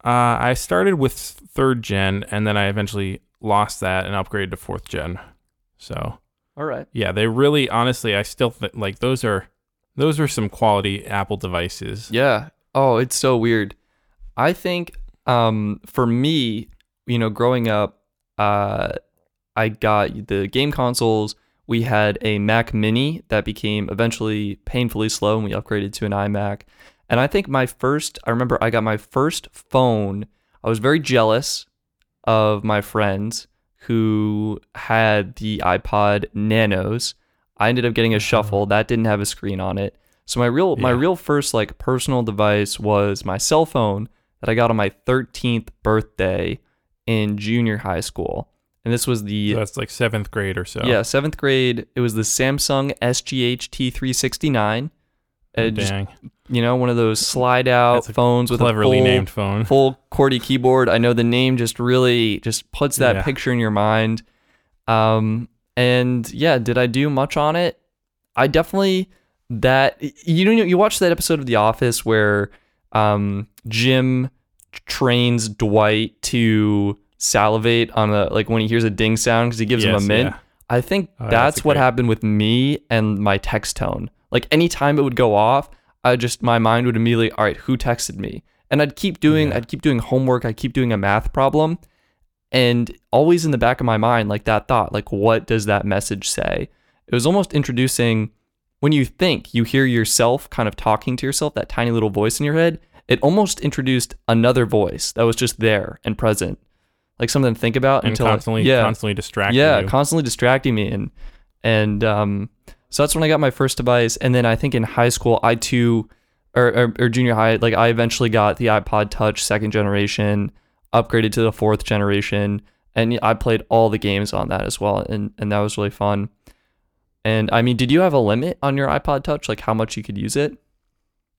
Uh, I started with third gen, and then I eventually lost that and upgraded to fourth gen. So all right? Yeah, they really, honestly, I still think like those are those are some quality Apple devices. Yeah. Oh, it's so weird. I think um for me, you know, growing up, uh I got the game consoles. We had a Mac Mini that became eventually painfully slow and we upgraded to an iMac. And I think my first I remember I got my first phone. I was very jealous of my friends who had the iPod Nanos. I ended up getting a mm-hmm. Shuffle that didn't have a screen on it. So my real my real first like personal device was my cell phone that I got on my 13th birthday in junior high school. And this was the So that's like seventh grade or so. yeah, 7th grade. It was the Samsung SGH T369. Oh, Uh, dang, you know, one of those slide out phones with cleverly a full, named phone. full QWERTY keyboard. I know the name just really just puts that Yeah. picture in your mind. Um, and yeah, did I do much on it? I definitely that you know you watch that episode of The Office where um Jim trains Dwight to salivate on a like when he hears a ding sound because he gives him a Yes, mint. yeah. I think Oh, that's that's what great- happened with me and my text tone. Like anytime it would go off, I just my mind would immediately, all right, who texted me? And I'd keep doing Yeah. I'd keep doing homework, I'd keep doing a math problem. And always in the back of my mind, like that thought, like what does that message say? It was almost introducing when you think you hear yourself kind of talking to yourself, that tiny little voice in your head, it almost introduced another voice that was just there and present. Like something to think about and until constantly, yeah, constantly distracting yeah, you. constantly distracting me. And and um so that's when I got my first device. And then I think in high school I too or, or, or junior high like I eventually got the iPod Touch second generation upgraded to the fourth generation and I played all the games on that as well. And and that was really fun. And I mean did you have a limit on your iPod Touch? Like how much you could use it?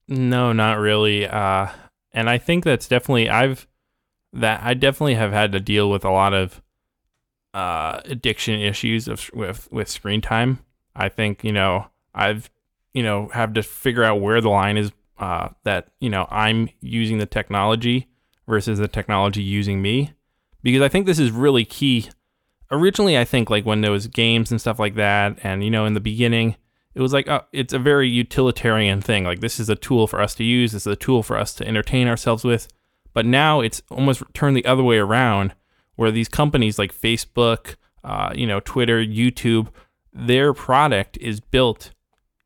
No, not really. Uh, and I think that's definitely I've that I definitely have had to deal with a lot of uh, addiction issues of with with screen time. I think you know I've you know have to figure out where the line is uh, that you know I'm using the technology versus the technology using me, because I think this is really key. Originally, I think like when there was games and stuff like that, and you know in the beginning, it was like oh, it's a very utilitarian thing. Like this is a tool for us to use. This is a tool for us to entertain ourselves with. But now it's almost turned the other way around, where these companies like Facebook, uh, you know, Twitter, YouTube, their product is built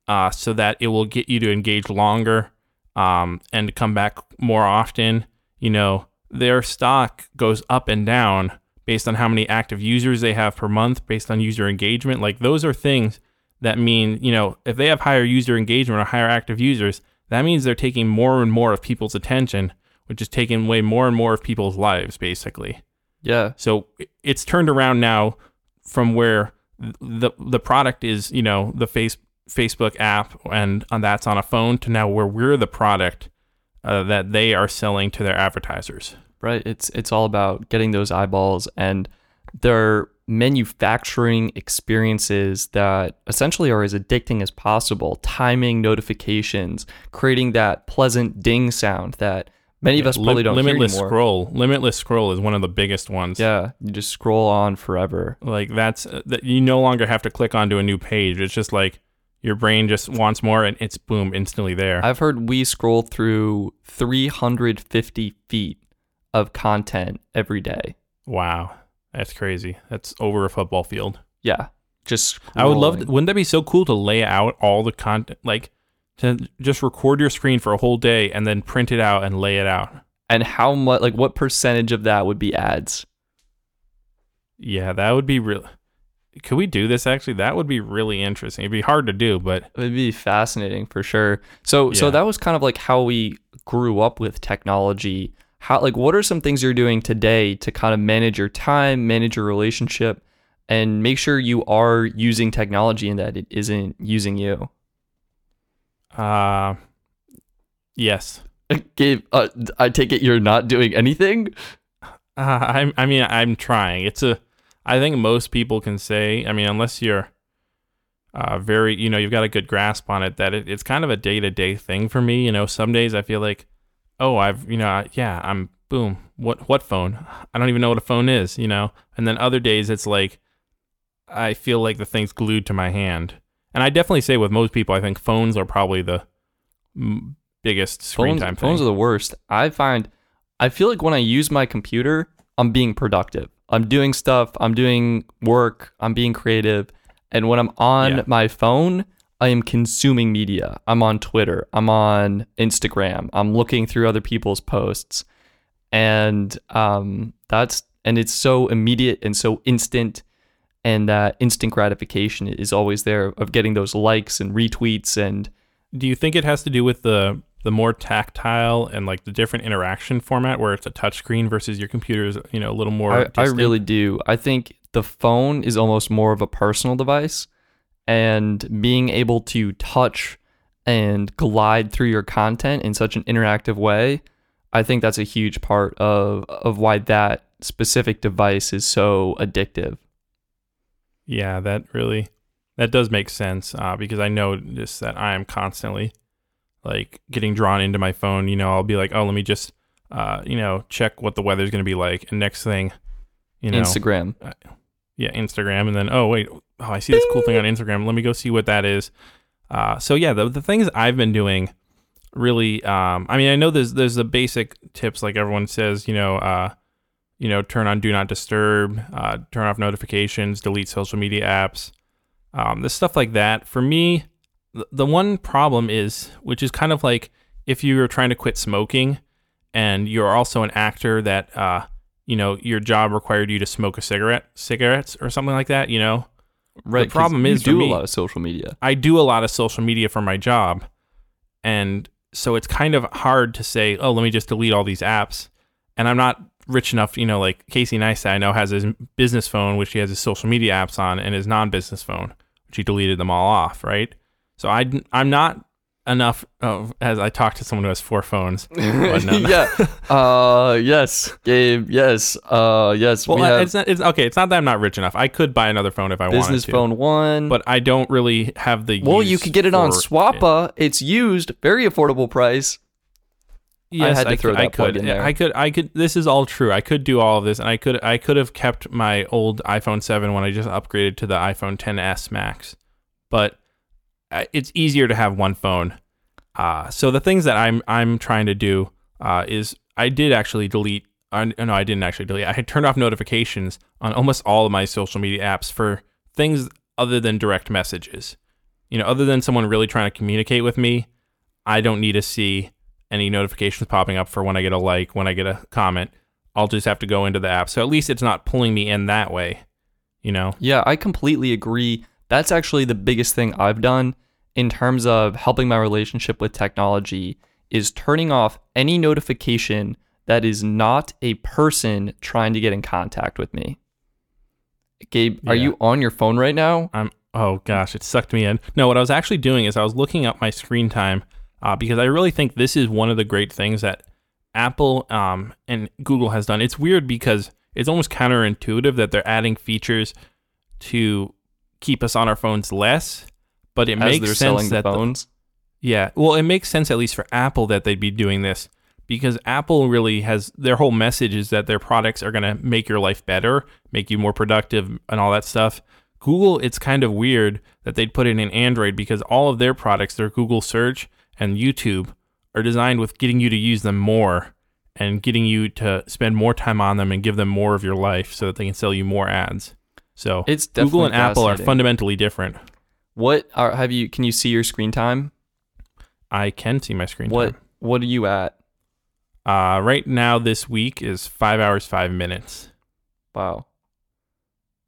uh, so that it will get you to engage longer um, and to come back more often. You know, their stock goes up and down based on how many active users they have per month, based on user engagement. Like those are things that mean, you know, if they have higher user engagement or higher active users, that means they're taking more and more of people's attention, which is taking away more and more of people's lives, basically. Yeah. So it's turned around now from where the the product is, you know, the face Facebook app and that's on a phone to now where we're the product uh, that they are selling to their advertisers. Right. It's it's all about getting those eyeballs and they're manufacturing experiences that essentially are as addicting as possible, timing notifications, creating that pleasant ding sound that many of us probably don't limitless scroll. Limitless scroll is one of the biggest ones. Yeah, you just scroll on forever. Like that's uh, that you no longer have to click onto a new page. It's just like your brain just wants more and it's boom instantly there. I've heard we scroll through 350 feet of content every day. wow. That's crazy. That's over a football field. Yeah, just I would love scrolling. wouldn't that be so cool to lay out all the content like to just record your screen for a whole day and then print it out and lay it out. and how much like what percentage of that would be ads? Yeah, that would be real. Could we do this actually? That would be really interesting. It'd be hard to do, but It would be fascinating for sure. So so that was kind of like how we grew up with technology. How like what are some things you're doing today to kind of manage your time, manage your relationship, and make sure you are using technology and that it isn't using you? Uh yes. [LAUGHS] Gabe, uh, I take it you're not doing anything. [LAUGHS] Uh, I I mean I'm trying. It's a I think most people can say, I mean unless you're uh very, you know, you've got a good grasp on it that it, it's kind of a day-to-day thing for me, you know, some days I feel like oh, I've, you know, I, yeah, I'm boom. What what phone? I don't even know what a phone is, you know. And then other days it's like I feel like the thing's glued to my hand. And I definitely say with most people, I think phones are probably the biggest screen Phones, time phones thing. are the worst. I find I feel like when I use my computer, I'm being productive. I'm doing stuff, I'm doing work, I'm being creative. And when I'm on Yeah. my phone, I am consuming media. I'm on Twitter, I'm on Instagram, I'm looking through other people's posts. And um that's and it's so immediate and so instant and that instant gratification is always there of getting those likes and retweets and Do you think it has to do with the the more tactile and like the different interaction format where it's a touchscreen versus your computer is, you know, a little more I, I really do. I think the phone is almost more of a personal device, and being able to touch and glide through your content in such an interactive way, I think that's a huge part of of why that specific device is so addictive. Yeah, that really that does make sense uh, because I notice that I am constantly like getting drawn into my phone. You know, I'll be like, oh, let me just uh, you know check what the weather's going to be like, and next thing, you know, Instagram. yeah, Instagram, and then oh wait, oh I see this cool thing on Instagram. Let me go see what that is. Uh, so yeah, the the things I've been doing really, um, I mean, I know there's there's the basic tips like everyone says, you know, uh, you know, turn on do not disturb, uh, turn off notifications, delete social media apps, um, this stuff like that. For me, the, the one problem is, which is kind of like if you're trying to quit smoking, and you're also an actor that uh, you know your job required you to smoke a cigarette cigarettes or something like that you know Right. The problem is do me- a lot of social media. i do a lot of social media for my job and so it's kind of hard to say oh let me just delete all these apps and i'm not rich enough you know like casey neistat i know has his business phone which he has his social media apps on and his non-business phone which he deleted them all off right so I, i'm not enough of, as I talk to someone who has four phones. [LAUGHS] yeah. Uh, yes, Gabe. Yes. Uh, yes. Well, we have it's not. It's okay. It's not that I'm not rich enough. I could buy another phone if I wanted business to. phone one. but I don't really have the. well, you could get it on Swappa. It's used, very affordable price. Yes, had to I throw could, I that plug could. in there. I could. I could. This is all true. I could do all of this, and I could. I could have kept my old iPhone seven when I just upgraded to the iPhone 10s Max, but uh, it's easier to have one phone. Uh, so the things that I'm I'm trying to do uh, is I did actually delete. Uh, no, I didn't actually delete. I had turned off notifications on almost all of my social media apps for things other than direct messages. You know, other than someone really trying to communicate with me, I don't need to see any notifications popping up for when I get a like, when I get a comment. I'll just have to go into the app. So at least it's not pulling me in that way. You know? Yeah, I completely agree. That's actually the biggest thing I've done in terms of helping my relationship with technology is turning off any notification that is not a person trying to get in contact with me. Gabe, are Yeah. you on your phone right now? I'm oh gosh, it sucked me in. No, what I was actually doing is I was looking up my screen time uh, because I really think this is one of the great things that Apple um, and Google has done. It's weird because it's almost counterintuitive that they're adding features to keep us on our phones less, but it As makes sense selling that the- phones. Yeah, well, it makes sense at least for Apple that they'd be doing this because Apple really has their whole message is that their products are going to make your life better, make you more productive, and all that stuff. Google, it's kind of weird that they'd put it in Android because all of their products, their Google search and YouTube, are designed with getting you to use them more and getting you to spend more time on them and give them more of your life so that they can sell you more ads. So It's Google and Apple are fundamentally different. What are have you can you see your screen time? I can see my screen What time. what are you at? Uh, right now, this week is five hours five minutes. Wow.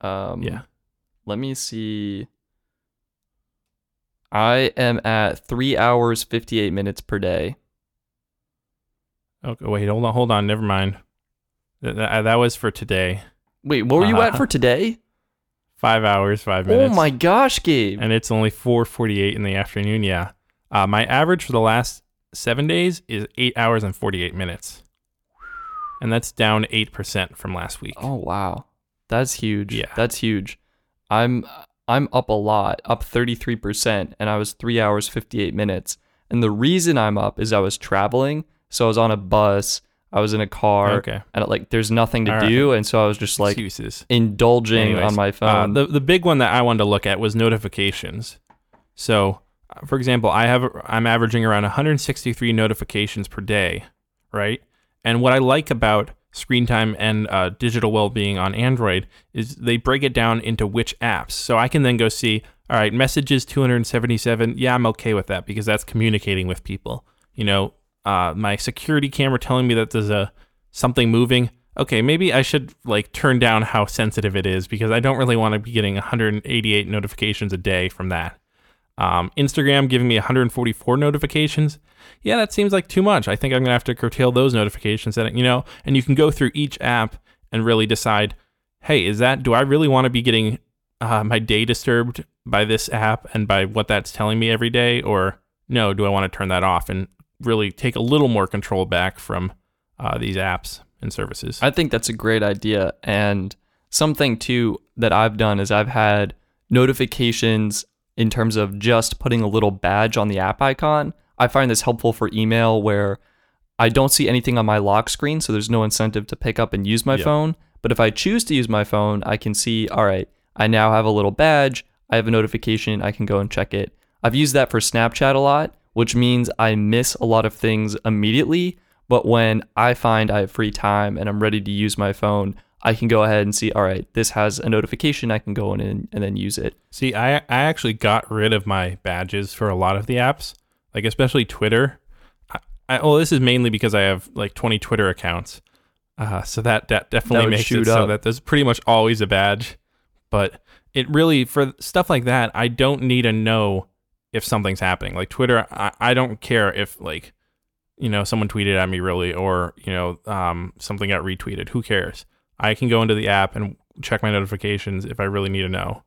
Um Yeah. Let me see. I am at three hours fifty eight minutes per day. Okay, wait, hold on, hold on. Never mind. That, that, that was for today. Wait, what were you at Uh-huh. for today? Five hours five minutes. Oh my gosh, Gabe. And it's only four forty eight in the afternoon. Yeah. Uh, my average for the last seven days is eight hours and forty eight minutes, and that's down eight percent from last week. Oh wow. That's huge. Yeah. That's huge. I'm I'm up a lot, up 33% and I was 3 hours 58 minutes. And the reason I'm up is I was traveling, so I was on a bus, I was in a car Okay. and like there's nothing to All right. do and so I was just like Excuses. indulging Anyways, on my Uh, phone. the the big one that I wanted to look at was notifications. So, uh, for example, I have I'm averaging around 163 notifications per day, right? And what I like about screen time and uh, digital well-being on Android is they break it down into which apps. So I can then go see, all right, messages 277. Yeah, I'm okay with that because that's communicating with people. You know, uh, my security camera telling me that there's a something moving. Okay, maybe I should like turn down how sensitive it is because I don't really want to be getting 188 notifications a day from that. Um, Instagram giving me 144 notifications. Yeah, that seems like too much. I think I'm gonna have to curtail those notifications. That you know, and you can go through each app and really decide, hey, is that do I really want to be getting uh, my day disturbed by this app and by what that's telling me every day, or no, do I want to turn that off and really take a little more control back from uh, these apps and services? I think that's a great idea. And something too that I've done is I've had notifications in terms of just putting a little badge on the app icon. I find this helpful for email where I don't see anything on my lock screen, so there's no incentive to pick up and use my Yep. phone. But if I choose to use my phone, I can see, all right, I now have a little badge. I have a notification. I can go and check it. I've used that for Snapchat a lot, which means I miss a lot of things immediately. But when I find I have free time and I'm ready to use my phone, I can go ahead and see, all right, this has a notification. I can go in and, and then use it. See, I I actually got rid of my badges for a lot of the apps, like especially Twitter. I, I, well, this is mainly because I have like 20 Twitter accounts, uh, so that that definitely would makes it so that there's pretty much always a badge. But it really for stuff like that, I don't need to know if something's happening. Like Twitter, I, I don't care if like you know someone tweeted at me really, or you know um, something got retweeted. Who cares? I can go into the app and check my notifications if I really need to know.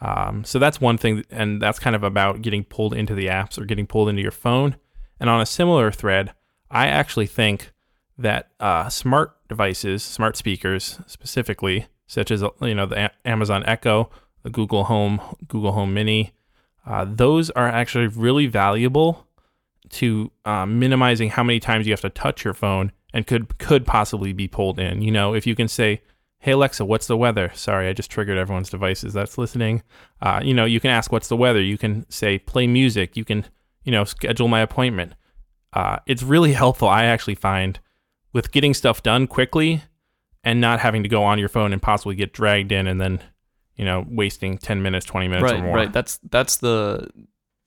Um, so that's one thing, and that's kind of about getting pulled into the apps or getting pulled into your phone. And on a similar thread, I actually think that uh, smart devices, smart speakers specifically, such as you know the A- Amazon Echo, the Google Home, Google Home Mini, uh, those are actually really valuable to uh, minimizing how many times you have to touch your phone and could could possibly be pulled in. You know, if you can say, "Hey Alexa, what's the weather?" Sorry, I just triggered everyone's devices that's listening. Uh, you know, you can ask, "What's the weather?" You can say, "Play music." You can, you know, schedule my appointment. Uh, it's really [LAUGHS] helpful. I actually find with getting stuff done quickly and not having to go on your phone and possibly get dragged in and then you know wasting 10 minutes 20 minutes right, or more Right, That's that's the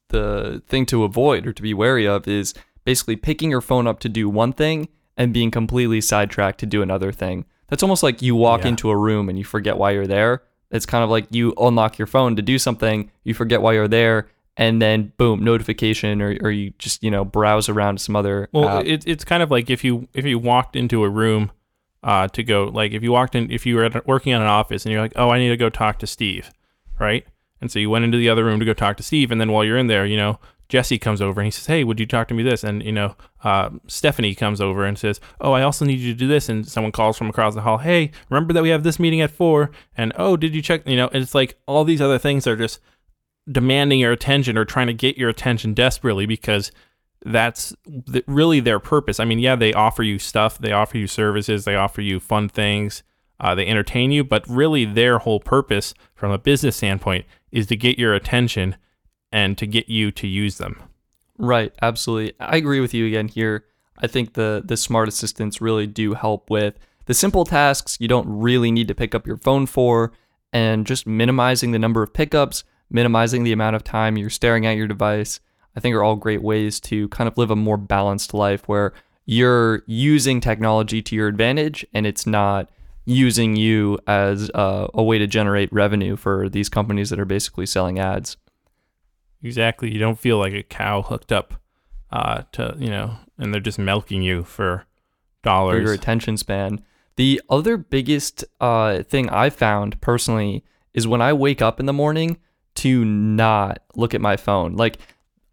the thing to avoid or to be wary of is basically picking your phone up to do one thing and being completely sidetracked to do another thing. That's almost like you walk Yeah. into a room and you forget why you're there. It's kind of like you unlock your phone to do something, you forget why you're there, and then boom, notification, or, or you just you know browse around some other. well app. it, it's kind of like if you if you walked into a room uh, to go like if you walked in if you were at, working at an office and you're like oh i need to go talk to steve right and so you went into the other room to go talk to steve and then while you're in there you know jesse comes over and he says hey would you talk to me this? And you know uh, stephanie comes over and says oh i also need you to do this. And someone calls from across the hall hey remember that we have this meeting at four? And oh did you check? You know it's like all these other things are just demanding your attention or trying to get your attention desperately because that's th- really their purpose. I mean, yeah, they offer you stuff, they offer you services, they offer you fun things, uh, they entertain you, but really their whole purpose from a business standpoint is to get your attention and to get you to use them. Right, absolutely. I agree with you again here. I think the the smart assistants really do help with the simple tasks you don't really need to pick up your phone for and just minimizing the number of pickups, minimizing the amount of time you're staring at your device. I think are all great ways to kind of live a more balanced life where you're using technology to your advantage and it's not using you as a, a way to generate revenue for these companies that are basically selling ads. Exactly. You don't feel like a cow hooked up uh, to, you know, and they're just milking you for for your attention span. The other biggest uh, thing I found personally is when I wake up in the morning to not look at my phone. Like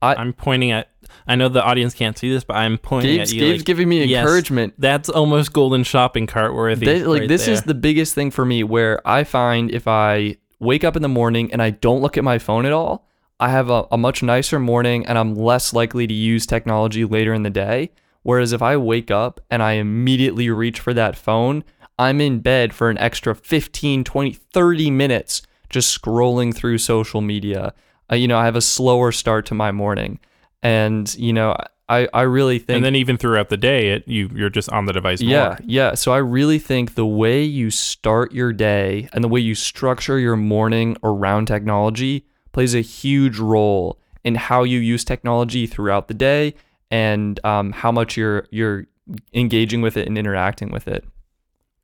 I'm pointing at, I know the audience can't see this, but I'm pointing Gabe's, at you. Gabe's like, giving me yes, encouragement. That's almost golden shopping cart worthy. Th- like right this is the biggest thing for me where I find if I wake up in the morning and I don't look at my phone at all, I have a, a much nicer morning and I'm less likely to use technology later in the day. Whereas if I wake up and I immediately reach for that phone, I'm in bed for an extra 15, 20, 30 minutes just scrolling through social media. Uh, you know, I have a slower start to my morning. And, you know, I, I really think and then even throughout the day, it you you're just on the device more. yeah, yeah. So I really think the way you start your day and the way you structure your morning around technology plays a huge role in how you use technology throughout the day and um, how much you're you're engaging with it and interacting with it.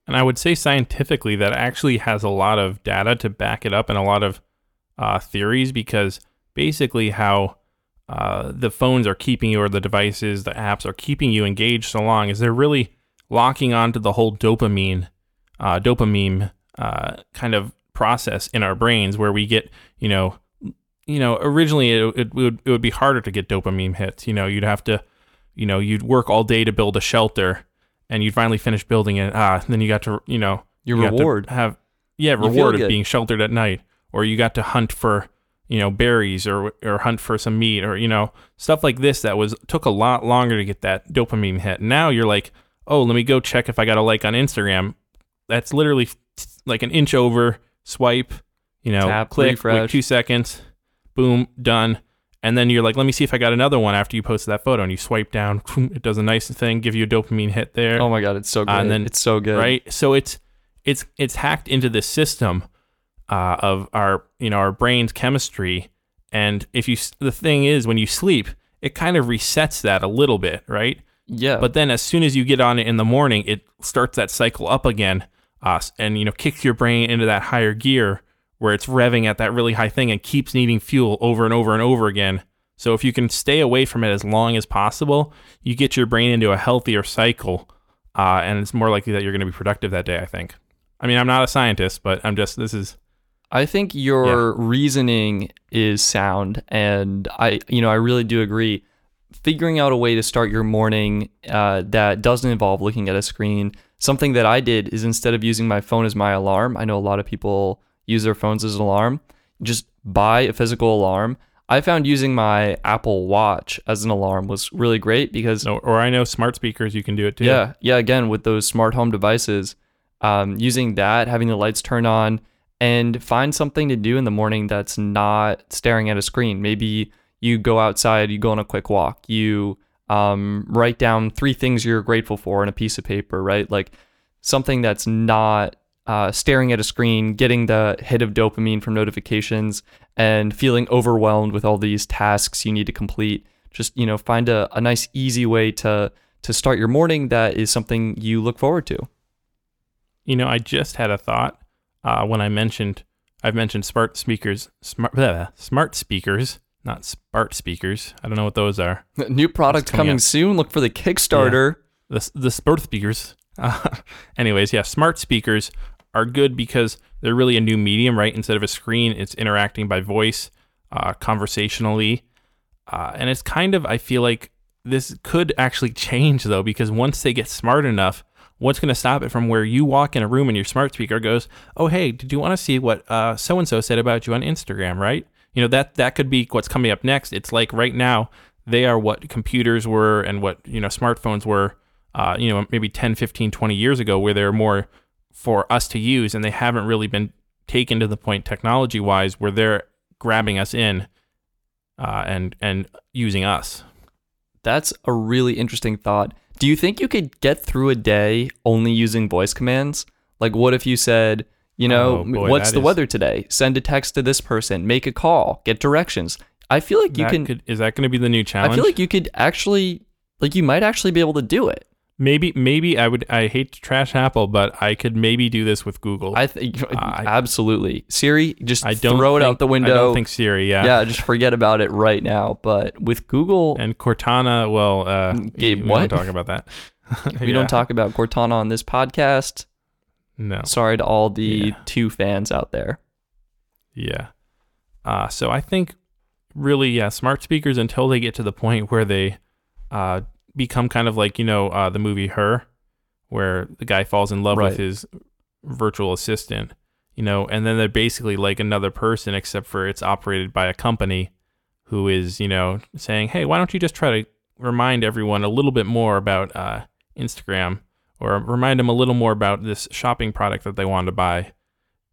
And I would say scientifically that actually has a lot of data to back it up and a lot of uh, theories because basically how uh, the phones are keeping you or the devices, the apps are keeping you engaged so long is they're really locking onto the whole dopamine, uh, dopamine uh, kind of process in our brains where we get, you know, you know, originally it, it would it would be harder to get dopamine hits. You know, you'd have to, you know, you'd work all day to build a shelter, and you'd finally finish building it. Ah, then you got to, you know, Your you reward. have yeah reward of being sheltered at night, or you got to hunt for you know berries or or hunt for some meat or you know stuff like this that was took a lot longer to get that dopamine hit. Now you're like, oh, let me go check if I got a like on Instagram. That's literally like an inch over swipe, you know, Tap, click, wait two seconds, boom, done. And then you're like, let me see if I got another one after you posted that photo, and you swipe down, it does a nice thing, give you a dopamine hit there Oh my god, it's so good. Uh, and then- it's so good. right? So it's it's it's hacked into the system uh, of our you know our brain's chemistry, and if you the thing is when you sleep, it kind of resets that a little bit, right? Yeah. But then as soon as you get on it in the morning, it starts that cycle up again, uh, and you know kicks your brain into that higher gear where it's revving at that really high thing and keeps needing fuel over and over and over again. So if you can stay away from it as long as possible, you get your brain into a healthier cycle, uh, and it's more likely that you're going to be productive that day. I think. I mean, I'm not a scientist, but I'm just this is I think your reasoning is sound, and I, you know, I really do agree. Figuring out a way to start your morning uh, that doesn't involve looking at a screen. Something that I did is instead of using my phone as my alarm, I know a lot of people use their phones as an alarm. Just buy a physical alarm. I found using my Apple Watch as an alarm was really great because Or, or I know smart speakers, you can do it too. yeah, yeah. Again, with those smart home devices, um, using that, having the lights turn on, and find something to do in the morning that's not staring at a screen. Maybe you go outside, you go on a quick walk, you um, write down three things you're grateful for on a piece of paper, right? Like something that's not uh, staring at a screen, getting the hit of dopamine from notifications, and feeling overwhelmed with all these tasks you need to complete. Just you know, find a, a nice, easy way to to start your morning that is something you look forward to. You know, I just had a thought uh, when I mentioned I've mentioned smart speakers, smart blah, smart speakers, not smart speakers. I don't know what those are. New product coming coming soon. Look for the Kickstarter. the the smart speakers. Uh, [LAUGHS] anyways, yeah, smart speakers are good because they're really a new medium, right? Instead of a screen, it's interacting by voice, uh, conversationally, uh, and it's kind of I feel like this could actually [LAUGHS] change though because once they get smart enough. What's going to stop it from where you walk in a room and your smart speaker goes, "Oh, hey, did you want to see what so and so said about you on Instagram?" Right? You know that that could be what's coming up next. It's like right now they are what computers were and what you know smartphones were uh, you know, maybe 10, 15, 20 years ago, where they're more for us to use, and they haven't really been taken to the point technology wise where they're grabbing us in uh, and and using us. That's a really interesting thought. Do you think you could get through a day only using voice commands? Like, what if you said, you know, Oh, boy, what's the is- weather today? Send a text to this person, make a call, get directions. I feel like you That can. could, is that going to be the new challenge? I feel like you could actually, like, you might actually be able to do it. Maybe maybe I would. I hate to trash Apple, but I could maybe do this with Google. I think I- absolutely. Siri, just I don't throw it think- out the window. I don't think Siri. Yeah. yeah, just forget about it right now. But with Google, And Cortana. Well, uh, Gabe, we what? don't talk about that. [LAUGHS] we Yeah. don't talk about Cortana on this podcast. No. Sorry to all the Yeah. two fans out there. Yeah. Uh, so I think really, yeah, smart speakers until they get to the point where they uh, become kind of like, you know, uh, the movie Her, where the guy falls in love Right. with his virtual assistant, you know, and then they're basically like another person, except for it's operated by a company who is, you know, saying, hey, why don't you just try to remind everyone a little bit more about uh, Instagram or remind them a little more about this shopping product that they wanted to buy.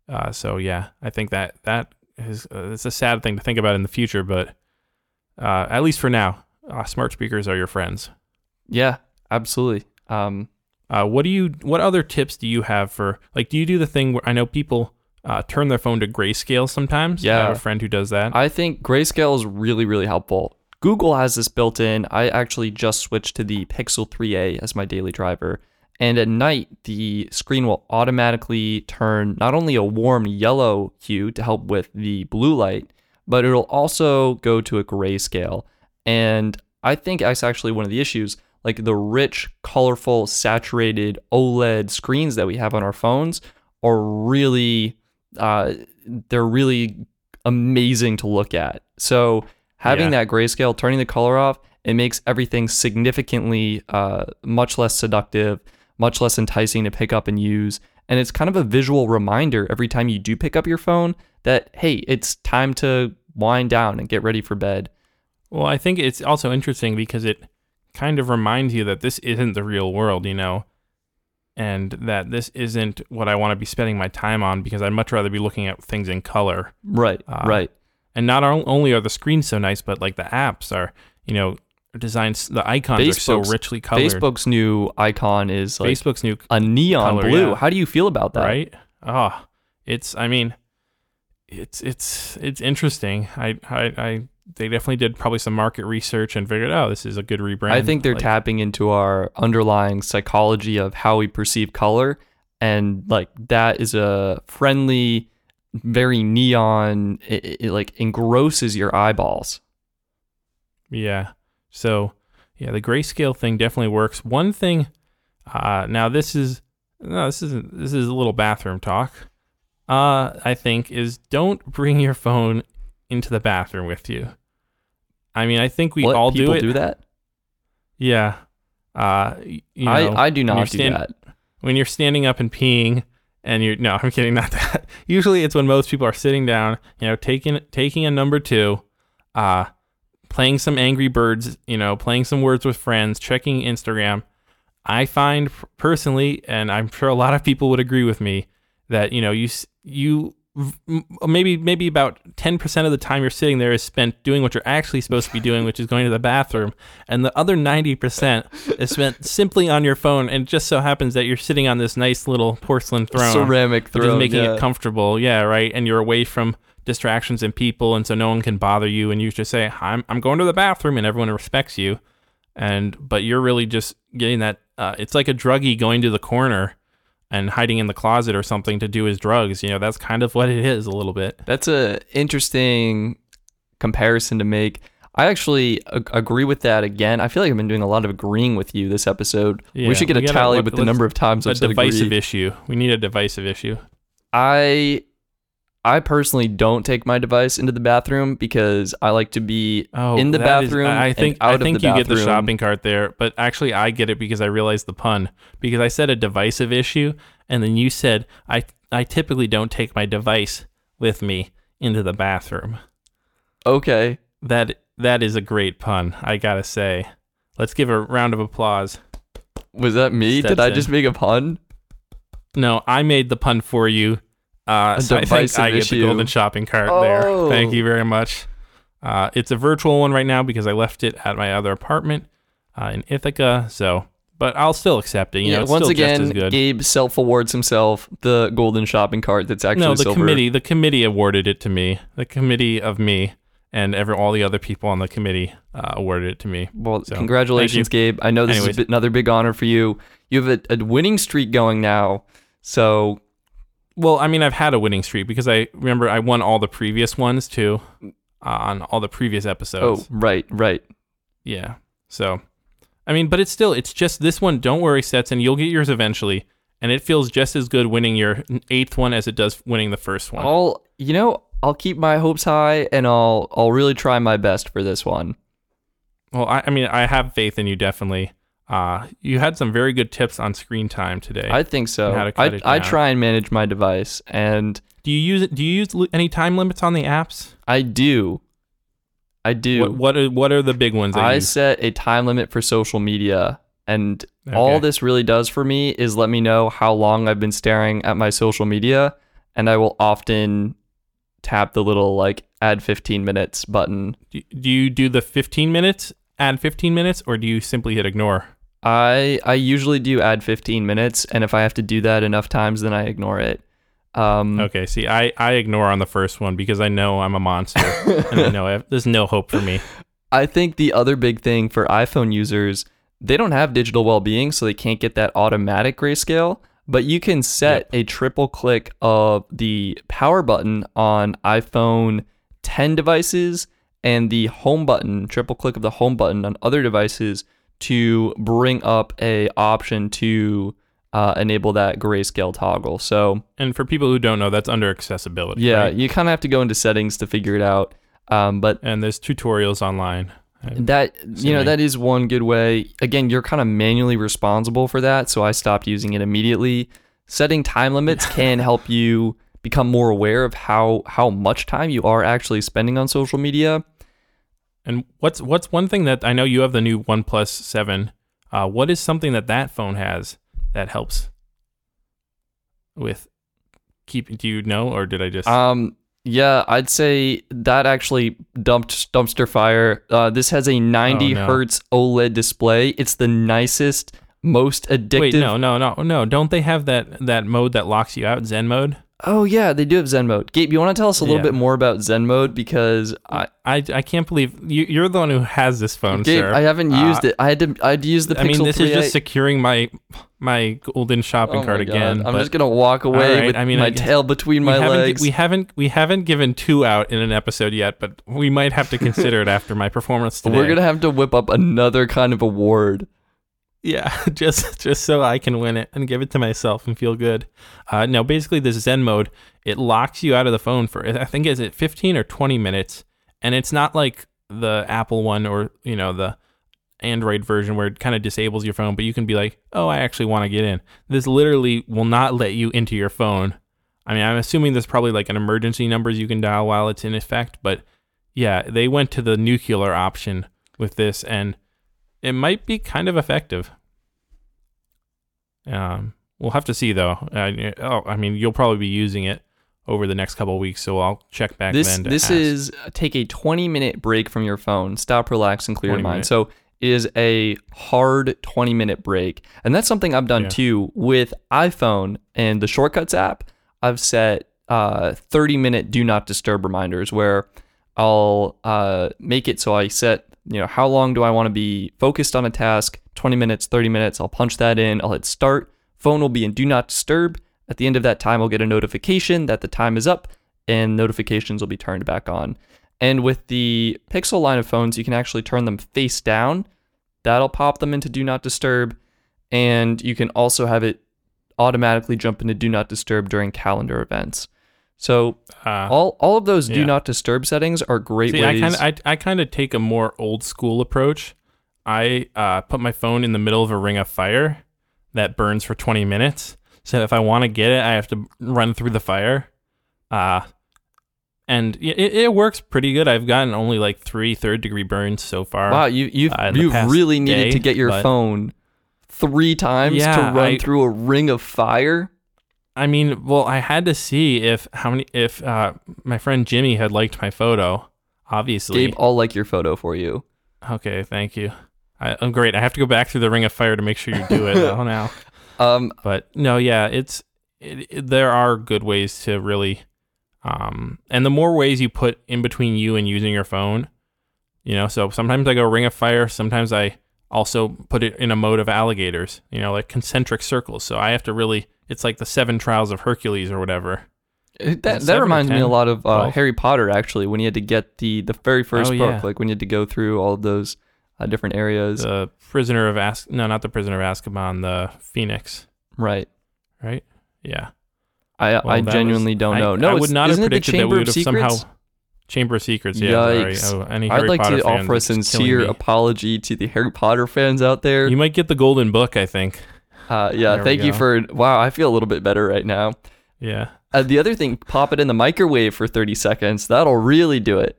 Uh, so yeah, I think that that is uh, it's a sad thing to think about in the future, but uh, at least for now, uh, smart speakers are your friends. Yeah, absolutely. Um, Uh, what do you? What other tips do you have for like? Do you do the thing where I know people uh, turn their phone to grayscale sometimes? Yeah, I have a friend who does that. I think grayscale is really, really helpful. Google has this built in. I actually just switched to the Pixel 3a as my daily driver. And at night, the screen will automatically turn not only a warm yellow hue to help with the blue light, but it'll also go to a grayscale. And I think that's actually one of the issues. Like the rich, colorful, saturated OLED screens that we have on our phones are really, uh, they're really amazing to look at. So having Yeah. that grayscale, turning the color off, it makes everything significantly uh, much less seductive, much less enticing to pick up and use. And it's kind of a visual reminder every time you do pick up your phone that, hey, it's time to wind down and get ready for bed. Well, I think it's also interesting because it kind of reminds you that this isn't the real world, you know, and that this isn't what I want to be spending my time on because I'd much rather be looking at things in color. Right, Uh, right. And not only are the screens so nice, but like the apps are, you know, designed, the icons are so richly colored. Facebook's new icon is like Facebook's new, a neon color, blue. yeah. How do you feel about that? right? Oh, it's, I mean, it's, it's, it's interesting. I, I, I, they definitely did probably some market research and figured, oh, this is a good rebrand. I think they're Like, tapping into our underlying psychology of how we perceive color, and like that is a friendly, very neon. It, it like engrosses your eyeballs. Yeah. So, yeah, the grayscale thing definitely works. One thing, uh, now this is no, this isn't this is a little bathroom talk. uh, I think, is don't bring your phone into the bathroom with you. I mean, I think we all do it. do that? Yeah. Uh, you know, I I do not do stand- that. when you're standing up and peeing and you're no [LAUGHS] i'm kidding not that usually it's when most people are sitting down you know taking taking a number two uh playing some angry birds you know playing some words with friends checking instagram i find personally and i'm sure a lot of people would agree with me that you know you you maybe maybe about 10% of the time you're sitting there is spent doing what you're actually supposed to be doing which is going to the bathroom and the other 90% is spent simply on your phone and it just so happens that you're sitting on this nice little porcelain throne Ceramic throne, making yeah. it comfortable yeah right and you're away from distractions and people and so no one can bother you and you just say i'm, I'm going to the bathroom and everyone respects you and but you're really just getting that uh, it's like a druggie going to the corner and hiding in the closet or something to do his drugs you know that's kind of what it is a little bit That's a interesting comparison to make. I actually ag- agree with that again. I feel like I've been doing a lot of agreeing with you this episode. Yeah, we should get a we gotta- tally with the number of times a I've said divisive issue we need a divisive issue I I personally don't take my device into the bathroom because I like to be Oh, in the that is- bathroom. I think I think you get the shopping cart there, but actually I get it because I realized the pun because I said a divisive issue, and then you said I I typically don't take my device with me into the bathroom. Okay, That that is a great pun, I gotta say. Let's give a round of applause. was that me? Steps Did I in. just make a pun? No, I made the pun for you. Uh, A so I think divisive I get the golden shopping cart Oh. there. Thank you very much. Uh, it's a virtual one right now because I left it at my other apartment uh, in Ithaca. So, but I'll still accept it. You know, it's once still again, just as good. Gabe self awards himself the golden shopping cart that's actually no, the silver. committee, the committee awarded it to me. The committee of me and every all the other people on the committee uh, awarded it to me. Well, So, congratulations, Gabe. I know this Anyways. is a another big honor for you. You have a, a winning streak going now. So, Well, I mean, I've had a winning streak because I remember I won all the previous ones too, uh, on all the previous episodes. oh, right, right. Yeah. So, I mean, but it's still, it's just this one. Don't worry, Stetson. You'll get yours eventually, and it feels just as good winning your eighth one as it does winning the first one. I'll, you know, I'll keep my hopes high and I'll, I'll really try my best for this one. Well, I, I mean, I have faith in you. Definitely. Uh, you had some very good tips on screen time today. I think so. How to cut I, it I try and manage my device, and do you use? Do you use any time limits on the apps? I do. I do. What what are, what are the big ones? I you, set a time limit for social media, and all this really does for me is let me know how long I've been staring at my social media, and I will often tap the little like add 15 minutes button. do, do you do the 15 minutes? Add 15 minutes, or do you simply hit ignore? I I usually do add 15 minutes, and if I have to do that enough times, then I ignore it. Um, Okay, see, I, I ignore on the first one because I know I'm a monster [LAUGHS] and I know I have, there's no hope for me. I think the other big thing for iPhone users, they don't have digital well-being, so they can't get that automatic grayscale. But you can set a triple click of the power button on iPhone 10 devices and the home button, triple click of the home button on other devices to bring up a option to uh, enable that grayscale toggle. So And for people who don't know, that's under accessibility. yeah, right? you kind of have to go into settings to figure it out. Um, but And there's tutorials online. And- That you know that is one good way. Again, you're kind of manually responsible for that, so I stopped using it immediately. Setting time limits [LAUGHS] can help you become more aware of how how much time you are actually spending on social media. And what's what's one thing that I know you have the new OnePlus Seven. Uh, what is something that that phone has that helps with keep? Do you know, or did I just? Um yeah, I'd say that actually dumped dumpster fire. Uh, this has a 90 Oh, no. hertz OLED display. It's the nicest, most addictive. Wait, no, no, no, no. Don't they have that that mode that locks you out, Zen mode? Oh yeah, they do have Zen mode. Gabe, you want to tell us a little Yeah. bit more about Zen mode because I I, I can't believe you, you're the one who has this phone, Gabe, sir. I haven't Uh, used it. I had to. I'd use the Pixel I mean, this is 3i. just securing my my golden shopping Oh cart again. I'm just gonna walk away right, with I mean, my tail between my haven't, legs. we haven't we haven't given two out in an episode yet, but we might have to consider it after my performance today. We're gonna have to whip up another kind of award. Yeah, [LAUGHS] just just so I can win it and give it to myself and feel good. Uh, no, basically this Zen mode it locks you out of the phone for I think is it 15 or 20 minutes, and it's not like the Apple one or you know the Android version where it kind of disables your phone, but you can be like, oh, I actually want to get in. This literally will not let you into your phone. I mean, I'm assuming there's probably like an emergency numbers you can dial while it's in effect, but yeah, they went to the nuclear option with this, and it might be kind of effective. Um, we'll have to see though. Uh, oh, I mean, you'll probably be using it over the next couple of weeks, so I'll check back This then. This ask. is take a 20 minute break from your phone. Stop, relax, and clear your mind. minute. So it is a hard 20 minute break, and that's something I've done Yeah. too with iPhone and the Shortcuts app. I've set uh, 30 minute do not disturb reminders where I'll uh, make it so I set you know how long do I want to be focused on a task? 20 minutes 30 minutes I'll punch that in I'll hit start. Phone will be in do not disturb. At the end of that time I'll get a notification that the time is up and notifications will be turned back on. And with the Pixel line of phones you can actually turn them face down. That'll pop them into do not disturb. And you can also have it automatically jump into do not disturb during calendar events so Uh, all all of those do yeah. not disturb settings are great See, I ways. kind of I, I kind of take a more old school approach. I uh, put my phone in the middle of a ring of fire that burns for 20 minutes. So if I want to get it, I have to run through the fire. Uh, and it, it works pretty good. I've gotten only like three third degree burns so far. wow, you you've uh, you've really needed day, to get your phone three times Yeah, to run I- through a ring of fire. I mean, well, I had to see if how many if uh, my friend Jimmy had liked my photo. Obviously, Gabe, I'll like your photo for you. okay, thank you. I, I'm great. I have to go back through the ring of fire to make sure you do it [LAUGHS] though now. Um, But no, yeah, it's it, it- there are good ways to really, um, and the more ways you put in between you and using your phone, you know. So sometimes I go ring of fire. Sometimes I also put it in a mode of alligators. You know, like concentric circles. So I have to really. It's like the seven trials of Hercules or whatever. that that seven or reminds me a lot of uh, Harry Potter actually when you had to get the the very first Oh, book, yeah. like when you had to go through all of those uh, different areas. The prisoner of As no, not the prisoner of Azkaban. The Phoenix, right. right? Yeah. I Well, I genuinely was- don't I- know. No, I would not have isn't it the predicted that Chamber we of would have Secrets? somehow. Chamber of Secrets, yeah. Yikes. Sorry. Oh, any I'd like Potter to offer a are just killing sincere apology to the Harry Potter fans out there. You might get the golden book, I think. Uh, yeah, There thank you for. Wow, I feel a little bit better right now. Yeah. Uh, the other thing, pop it in the microwave for 30 seconds. That'll really do it.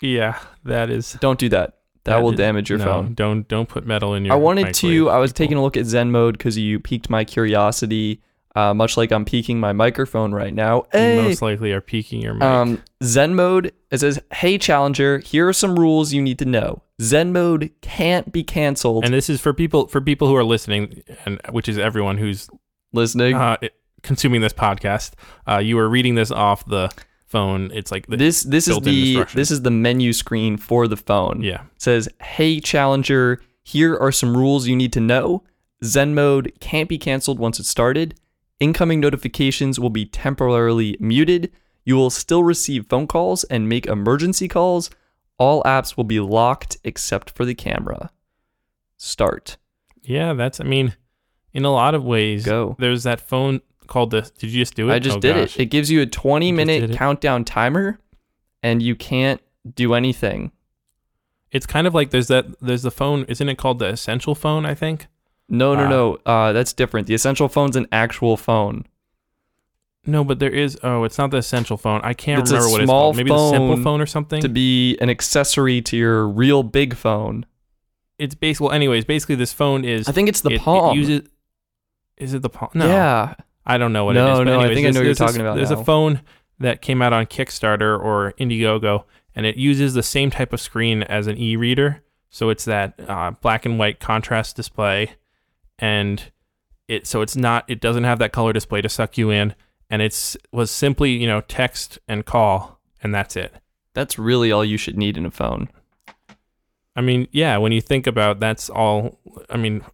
Yeah, that is Don't do that. That, will is- damage your no, phone. Don't don't put metal in your I wanted to. I was people. taking a look at Zen mode because you piqued my curiosity. Uh, much like I'm piquing my microphone right now. You Hey, most likely are peaking your mic. um, Zen mode. It says, "Hey Challenger, here are some rules you need to know. Zen mode can't be canceled." and this is for people for people who are listening and which is everyone who's Listening. uh, consuming this podcast. Uh, you are reading this off the phone. It's like the, this this is the this is the menu screen for the phone. yeah. says, Hey Challenger, here are some rules you need to know. Zen mode can't be canceled once it's started. Incoming notifications will be temporarily muted. You will still receive phone calls and make emergency calls. All apps will be locked except for the camera. Start. Yeah, that's I mean, in a lot of ways, Go. there's that phone called the did you just do it? I just Oh, did gosh. it. It gives you a 20 You minute countdown timer and you can't do anything. It's kind of like there's that there's the phone, isn't it called the essential phone, I think? No, no, Ah. no. Uh, that's different. The essential phone's an actual phone. No, but there is oh, it's not the essential phone. I can't It's a remember what it's small called. Maybe the simple phone phone or something. to be an accessory to your real big phone. it's basically. well anyways, basically this phone is I think it's the it, it Palm. uses is it the palm? No. Yeah. I don't know what No, it is. but no, I anyways, think I know what you're there's this- talking about There's now. a phone that came out on Kickstarter or Indiegogo, and it uses the same type of screen as an e-reader. So it's that uh, black and white contrast display, and it so it's not it doesn't have that color display to suck you in, and it's was simply you know text and call, and that's it. That's really all you should need in a phone. I mean, yeah, when you think about that's all. I mean,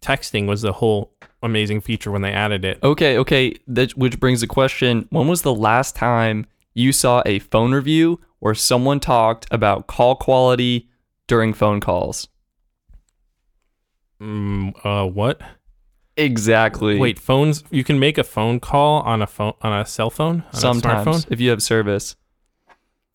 texting was the whole amazing feature when they added it. Okay, okay. That which brings the question: When was the last time you saw a phone review where someone talked about call quality during phone calls? Mm, uh, what? Exactly. Wait, phones. You can make a phone call on a phone on a cell phone. On sometimes a smartphone. if you have service.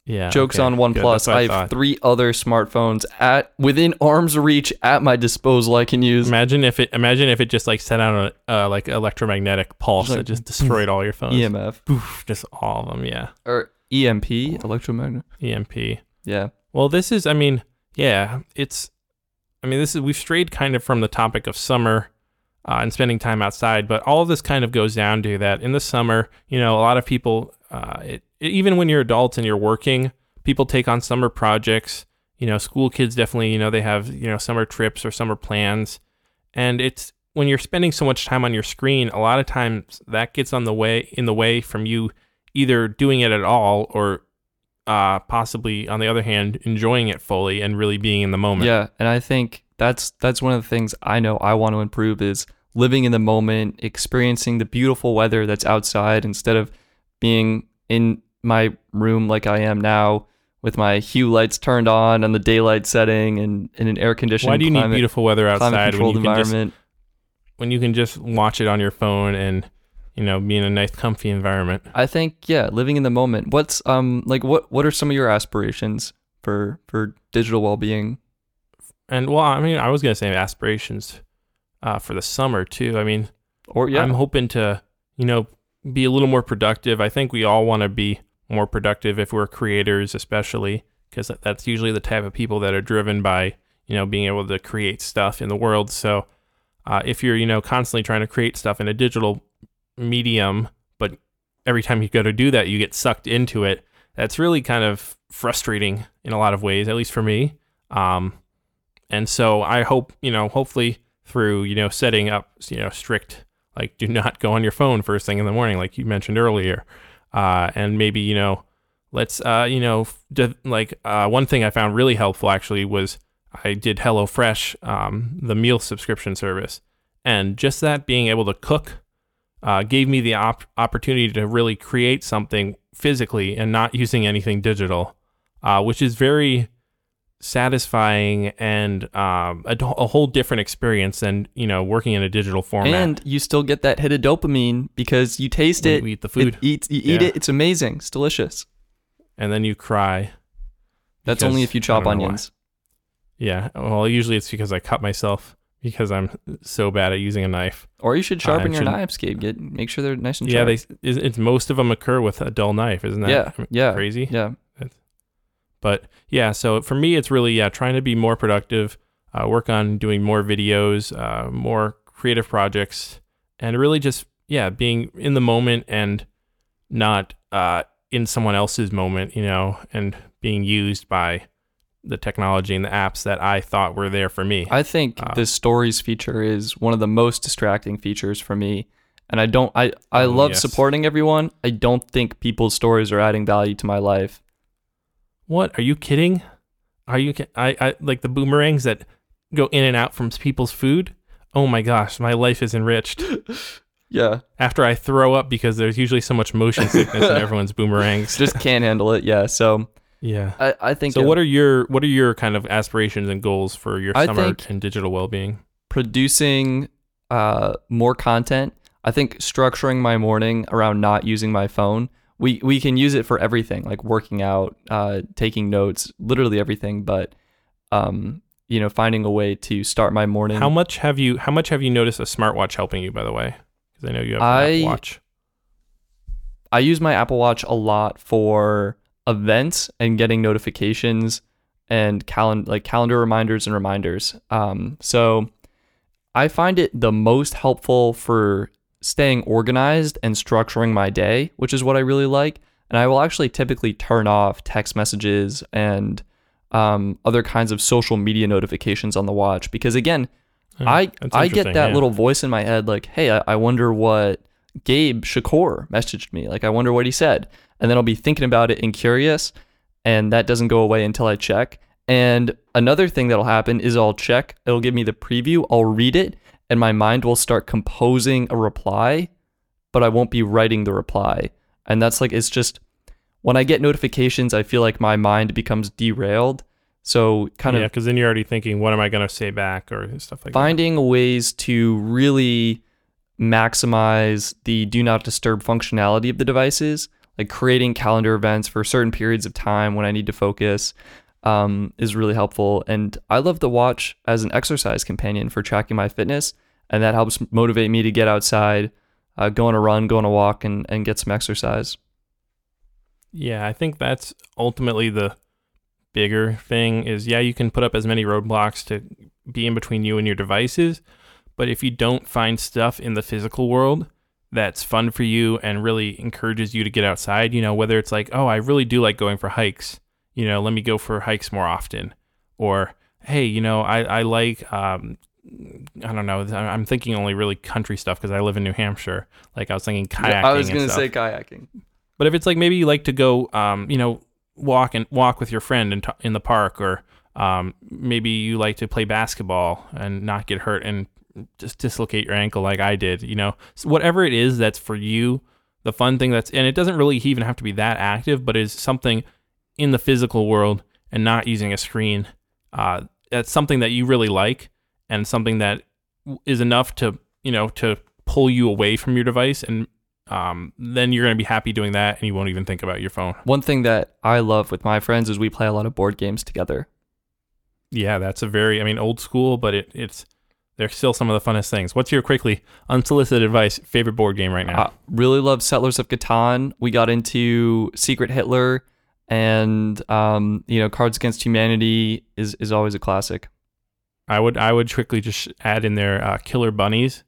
Yeah. Jokes okay, on OnePlus. what I have three other smartphones at within arm's reach at my disposal. I can use. Imagine if it. Imagine if it just like sent out a uh, like electromagnetic pulse Like, that just destroyed all your [LAUGHS] phones. EMF Poof, just all of them. Yeah. or EMP, electromagnet. EMP. Yeah. Well, this is, I mean, yeah, it's, I mean, this is, we've strayed kind of from the topic of summer uh, and spending time outside, but all of this kind of goes down to that in the summer, you know, a lot of people, uh, it, it- even when you're adults and you're working, people take on summer projects. You know, school kids definitely, you know, they have, you know, summer trips or summer plans. And it's, when you're spending so much time on your screen, a lot of times that gets on the way, in the way from you either doing it at all or uh, possibly on the other hand enjoying it fully and really being in the moment. Yeah, and I think that's that's one of the things I know I want to improve is living in the moment, experiencing the beautiful weather that's outside instead of being in my room like I am now with my hue lights turned on and the daylight setting and in an air conditioned Why do you need beautiful weather outside when you can just when you can just watch it on your phone and you know be in a nice comfy environment? I think yeah, living in the moment. What's um like what what are some of your aspirations for for digital well-being? And well, I mean, I was gonna say aspirations uh, for the summer too. I mean, Or yeah, I'm hoping to you know be a little more productive. I think we all want to be more productive if we're creators, especially because that's usually the type of people that are driven by you know being able to create stuff in the world. So uh, if you're you know constantly trying to create stuff in a digital medium, but every time you go to do that, you get sucked into it. That's really kind of frustrating in a lot of ways, at least for me. Um, and so I hope you know, hopefully through you know setting up you know strict like do not go on your phone first thing in the morning, like you mentioned earlier, uh, and maybe you know let's uh, you know f- d- like uh, one thing I found really helpful actually was I did HelloFresh, um, the meal subscription service, and just that being able to cook uh, gave me the op- opportunity to really create something physically and not using anything digital, uh, which is very satisfying and um, a, a whole different experience than you know working in a digital format. and you still get that hit of dopamine because you taste When it. you eat the food. It eats, you eat Yeah. it. It's amazing. It's delicious. and then you cry. That's because- only if you chop don't why. onions. Yeah. Well, usually it's because I cut myself because I'm so bad at using a knife. Or you should Uh, sharpen and your should- knives, Gabe. Get make sure they're nice and Yeah, sharp. they it's most of them occur with a dull knife, isn't that yeah, yeah, crazy? Yeah, But yeah, so for me, it's really yeah trying to be more productive, uh, work on doing more videos, uh, more creative projects, and really just yeah being in the moment and not uh, in someone else's moment, you know, and being used by the technology and the apps that I thought were there for me. I think Uh, the stories feature is one of the most distracting features for me. And I don't I I Oh, love yes. supporting everyone. I don't think people's stories are adding value to my life. What? Are you kidding? Are you? I, I like the boomerangs that go in and out from people's food. Oh my gosh, my life is enriched. [LAUGHS] Yeah. After I throw up because there's usually so much motion sickness in [LAUGHS] everyone's boomerangs. Just can't handle it. Yeah. So yeah. I, I think So uh, what are your what are your kind of aspirations and goals for your I summer and digital well-being? producing uh, more content. I think structuring my morning around not using my phone. We we can use it for everything, like working out, uh, taking notes, literally everything. But um, you know, finding a way to start my morning. How much have you how much have you noticed a smartwatch helping you by the way? Cuz I know you have an I- Apple watch. I use my Apple Watch a lot for events and getting notifications and calendar like calendar reminders and reminders. Um, so I find it the most helpful for staying organized and structuring my day, which is what I really like. And I will actually typically turn off text messages and um, other kinds of social media notifications on the watch because again, I I get that yeah. little voice in my head like, hey, I, I wonder what Gabe Shakur messaged me. Like, I wonder what he said, and then I'll be thinking about it and curious, and that doesn't go away until I check. And another thing that'll happen is I'll check. It'll give me the preview. I'll read it, and my mind will start composing a reply, but I won't be writing the reply. And that's like it's just when I get notifications, I feel like my mind becomes derailed. So kind yeah, of Yeah, because then you're already thinking, what am I going to say back or stuff like that? finding ways to really maximize the do not disturb functionality of the devices, like creating calendar events for certain periods of time when I need to focus, um, is really helpful. And I love the watch as an exercise companion for tracking my fitness, and that helps motivate me to get outside, uh, go on a run, go on a walk, and and get some exercise. Yeah, I think that's ultimately the bigger thing is yeah, you can put up as many roadblocks to be in between you and your devices, but if you don't find stuff in the physical world that's fun for you and really encourages you to get outside, you know, whether it's like, oh, I really do like going for hikes, you know, let me go for hikes more often, or hey, you know, I I like um, I don't know. I'm thinking only really country stuff because I live in New Hampshire. Like I was thinking kayaking. I was gonna say kayaking. But if it's like maybe you like to go, um, you know, walk and walk with your friend in, t- in the park, or um, maybe you like to play basketball and not get hurt and just dislocate your ankle like I did, you know, so whatever it is that's for you, the fun thing that's, and it doesn't really even have to be that active, but is something in the physical world and not using a screen. Uh, that's something that you really like and something that is enough to, you know, to pull you away from your device and um, then you're going to be happy doing that and you won't even think about your phone. One thing that I love with my friends is we play a lot of board games together. Yeah, that's a very, I mean, old school, but it, it's, they're still some of the funnest things. What's your quickly unsolicited advice, favorite board game right now? I really love Settlers of Catan. We got into Secret Hitler, and um, you know, Cards Against Humanity is is always a classic. I would, I would quickly just add in there uh, Killer Bunnies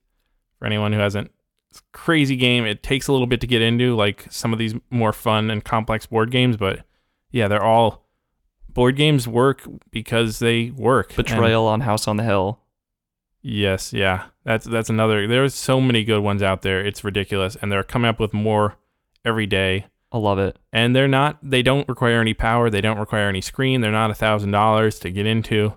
for anyone who hasn't. It's a crazy game. It takes a little bit to get into, like some of these more fun and complex board games, but yeah, they're all board games work because they work. And- Betrayal on House on the Hill. Yes, yeah. That's that's another. There's so many good ones out there. It's ridiculous, and they're coming up with more every day. I love it. And they're not. They don't require any power. They don't require any screen. They're not a thousand dollars to get into.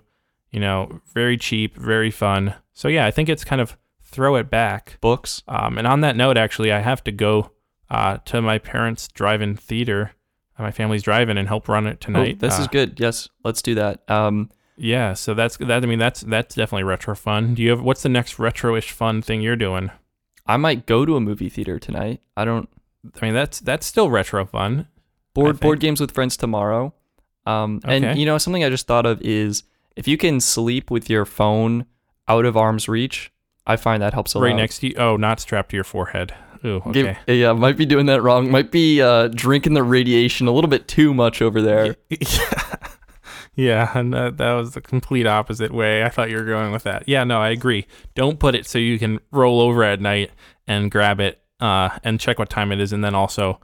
You know, very cheap, very fun. So yeah, I think it's kind of throw it back. Books. Um, and on that note, actually, I have to go uh, to my parents' drive-in theater. uh, My family's drive-in and help run it Oh, tonight. this is Uh, good. Yes, let's do that. Um, yeah. So that's that. I mean, that's that's definitely retro fun. Do you have what's the next retro-ish fun thing you're doing? I might go to a movie theater tonight. I don't I mean, that's that's still retro fun. board board games with friends tomorrow. Um, Okay. and you know something I just thought of is if you can sleep with your phone out of arm's reach, I find that helps a right lot. Right next to you. Oh, not strapped to your forehead. Ooh, okay. Give- yeah, might be doing that wrong. Might be uh, drinking the radiation a little bit too much over there. [LAUGHS] yeah, yeah, [LAUGHS] and that, that was the complete opposite way. I thought you were going with that. Yeah, no, I agree. Don't put it so you can roll over at night and grab it uh, and check what time it is, and then also,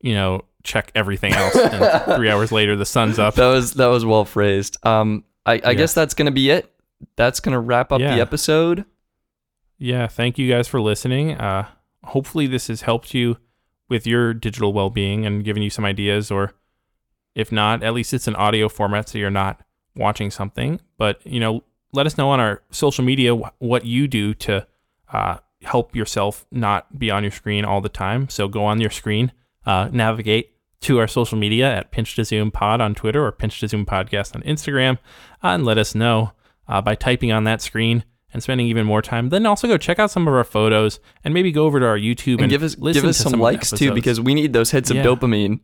you know, check everything else. and [LAUGHS] three hours later, the sun's up. That was that was well phrased. Um, I, I Yeah. guess that's gonna be it. That's gonna wrap up Yeah. the episode. yeah, thank you guys for listening. Uh, hopefully, this has helped you with your digital well being and given you some ideas, or if not, at least it's an audio format so you're not watching something. But, you know, let us know on our social media wh- what you do to uh, help yourself not be on your screen all the time. So go on your screen, uh, navigate to our social media at Pinch to Zoom Pod on Twitter or Pinch to Zoom Podcast on Instagram, uh, and let us know uh, by typing on that screen and spending even more time. Then also go check out some of our photos and maybe go over to our YouTube and, And give us give us some, of the likes too because we need those hits of Yeah. dopamine.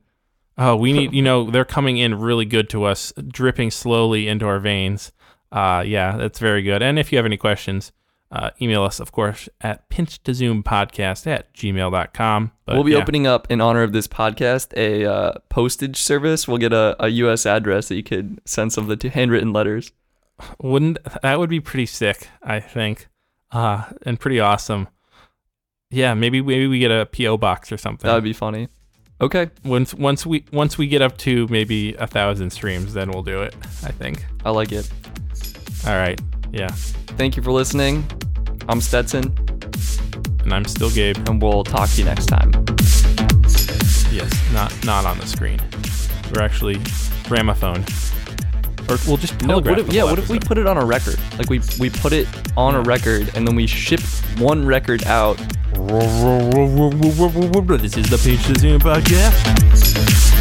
Oh, we need, [LAUGHS] you know, they're coming in really good to us, dripping slowly into our veins. Uh, yeah, that's very good. And if you have any questions, uh, email us, of course, at pinch to zoom podcast at gmail.com. But we'll be yeah, opening up in honor of this podcast a uh, postage service. We'll get a, a U.S. address that you could send some of the handwritten letters. Wouldn't that would be pretty sick, I think. Uh, and pretty awesome. Yeah, maybe maybe we get a PO box or something. That would be funny. Okay, once once we once we get up to maybe a thousand streams, then we'll do it. I think. I like it. All right. Yeah. Thank you for listening. I'm Stetson, And I'm still Gabe. and we'll talk to you next time. Yes, not not on the screen. We're actually gramophone. Or we'll just No, what if, yeah, what if we put it on a record? Like we we put it on a record and then we ship one record out. This is the Pinch to Zoom podcast.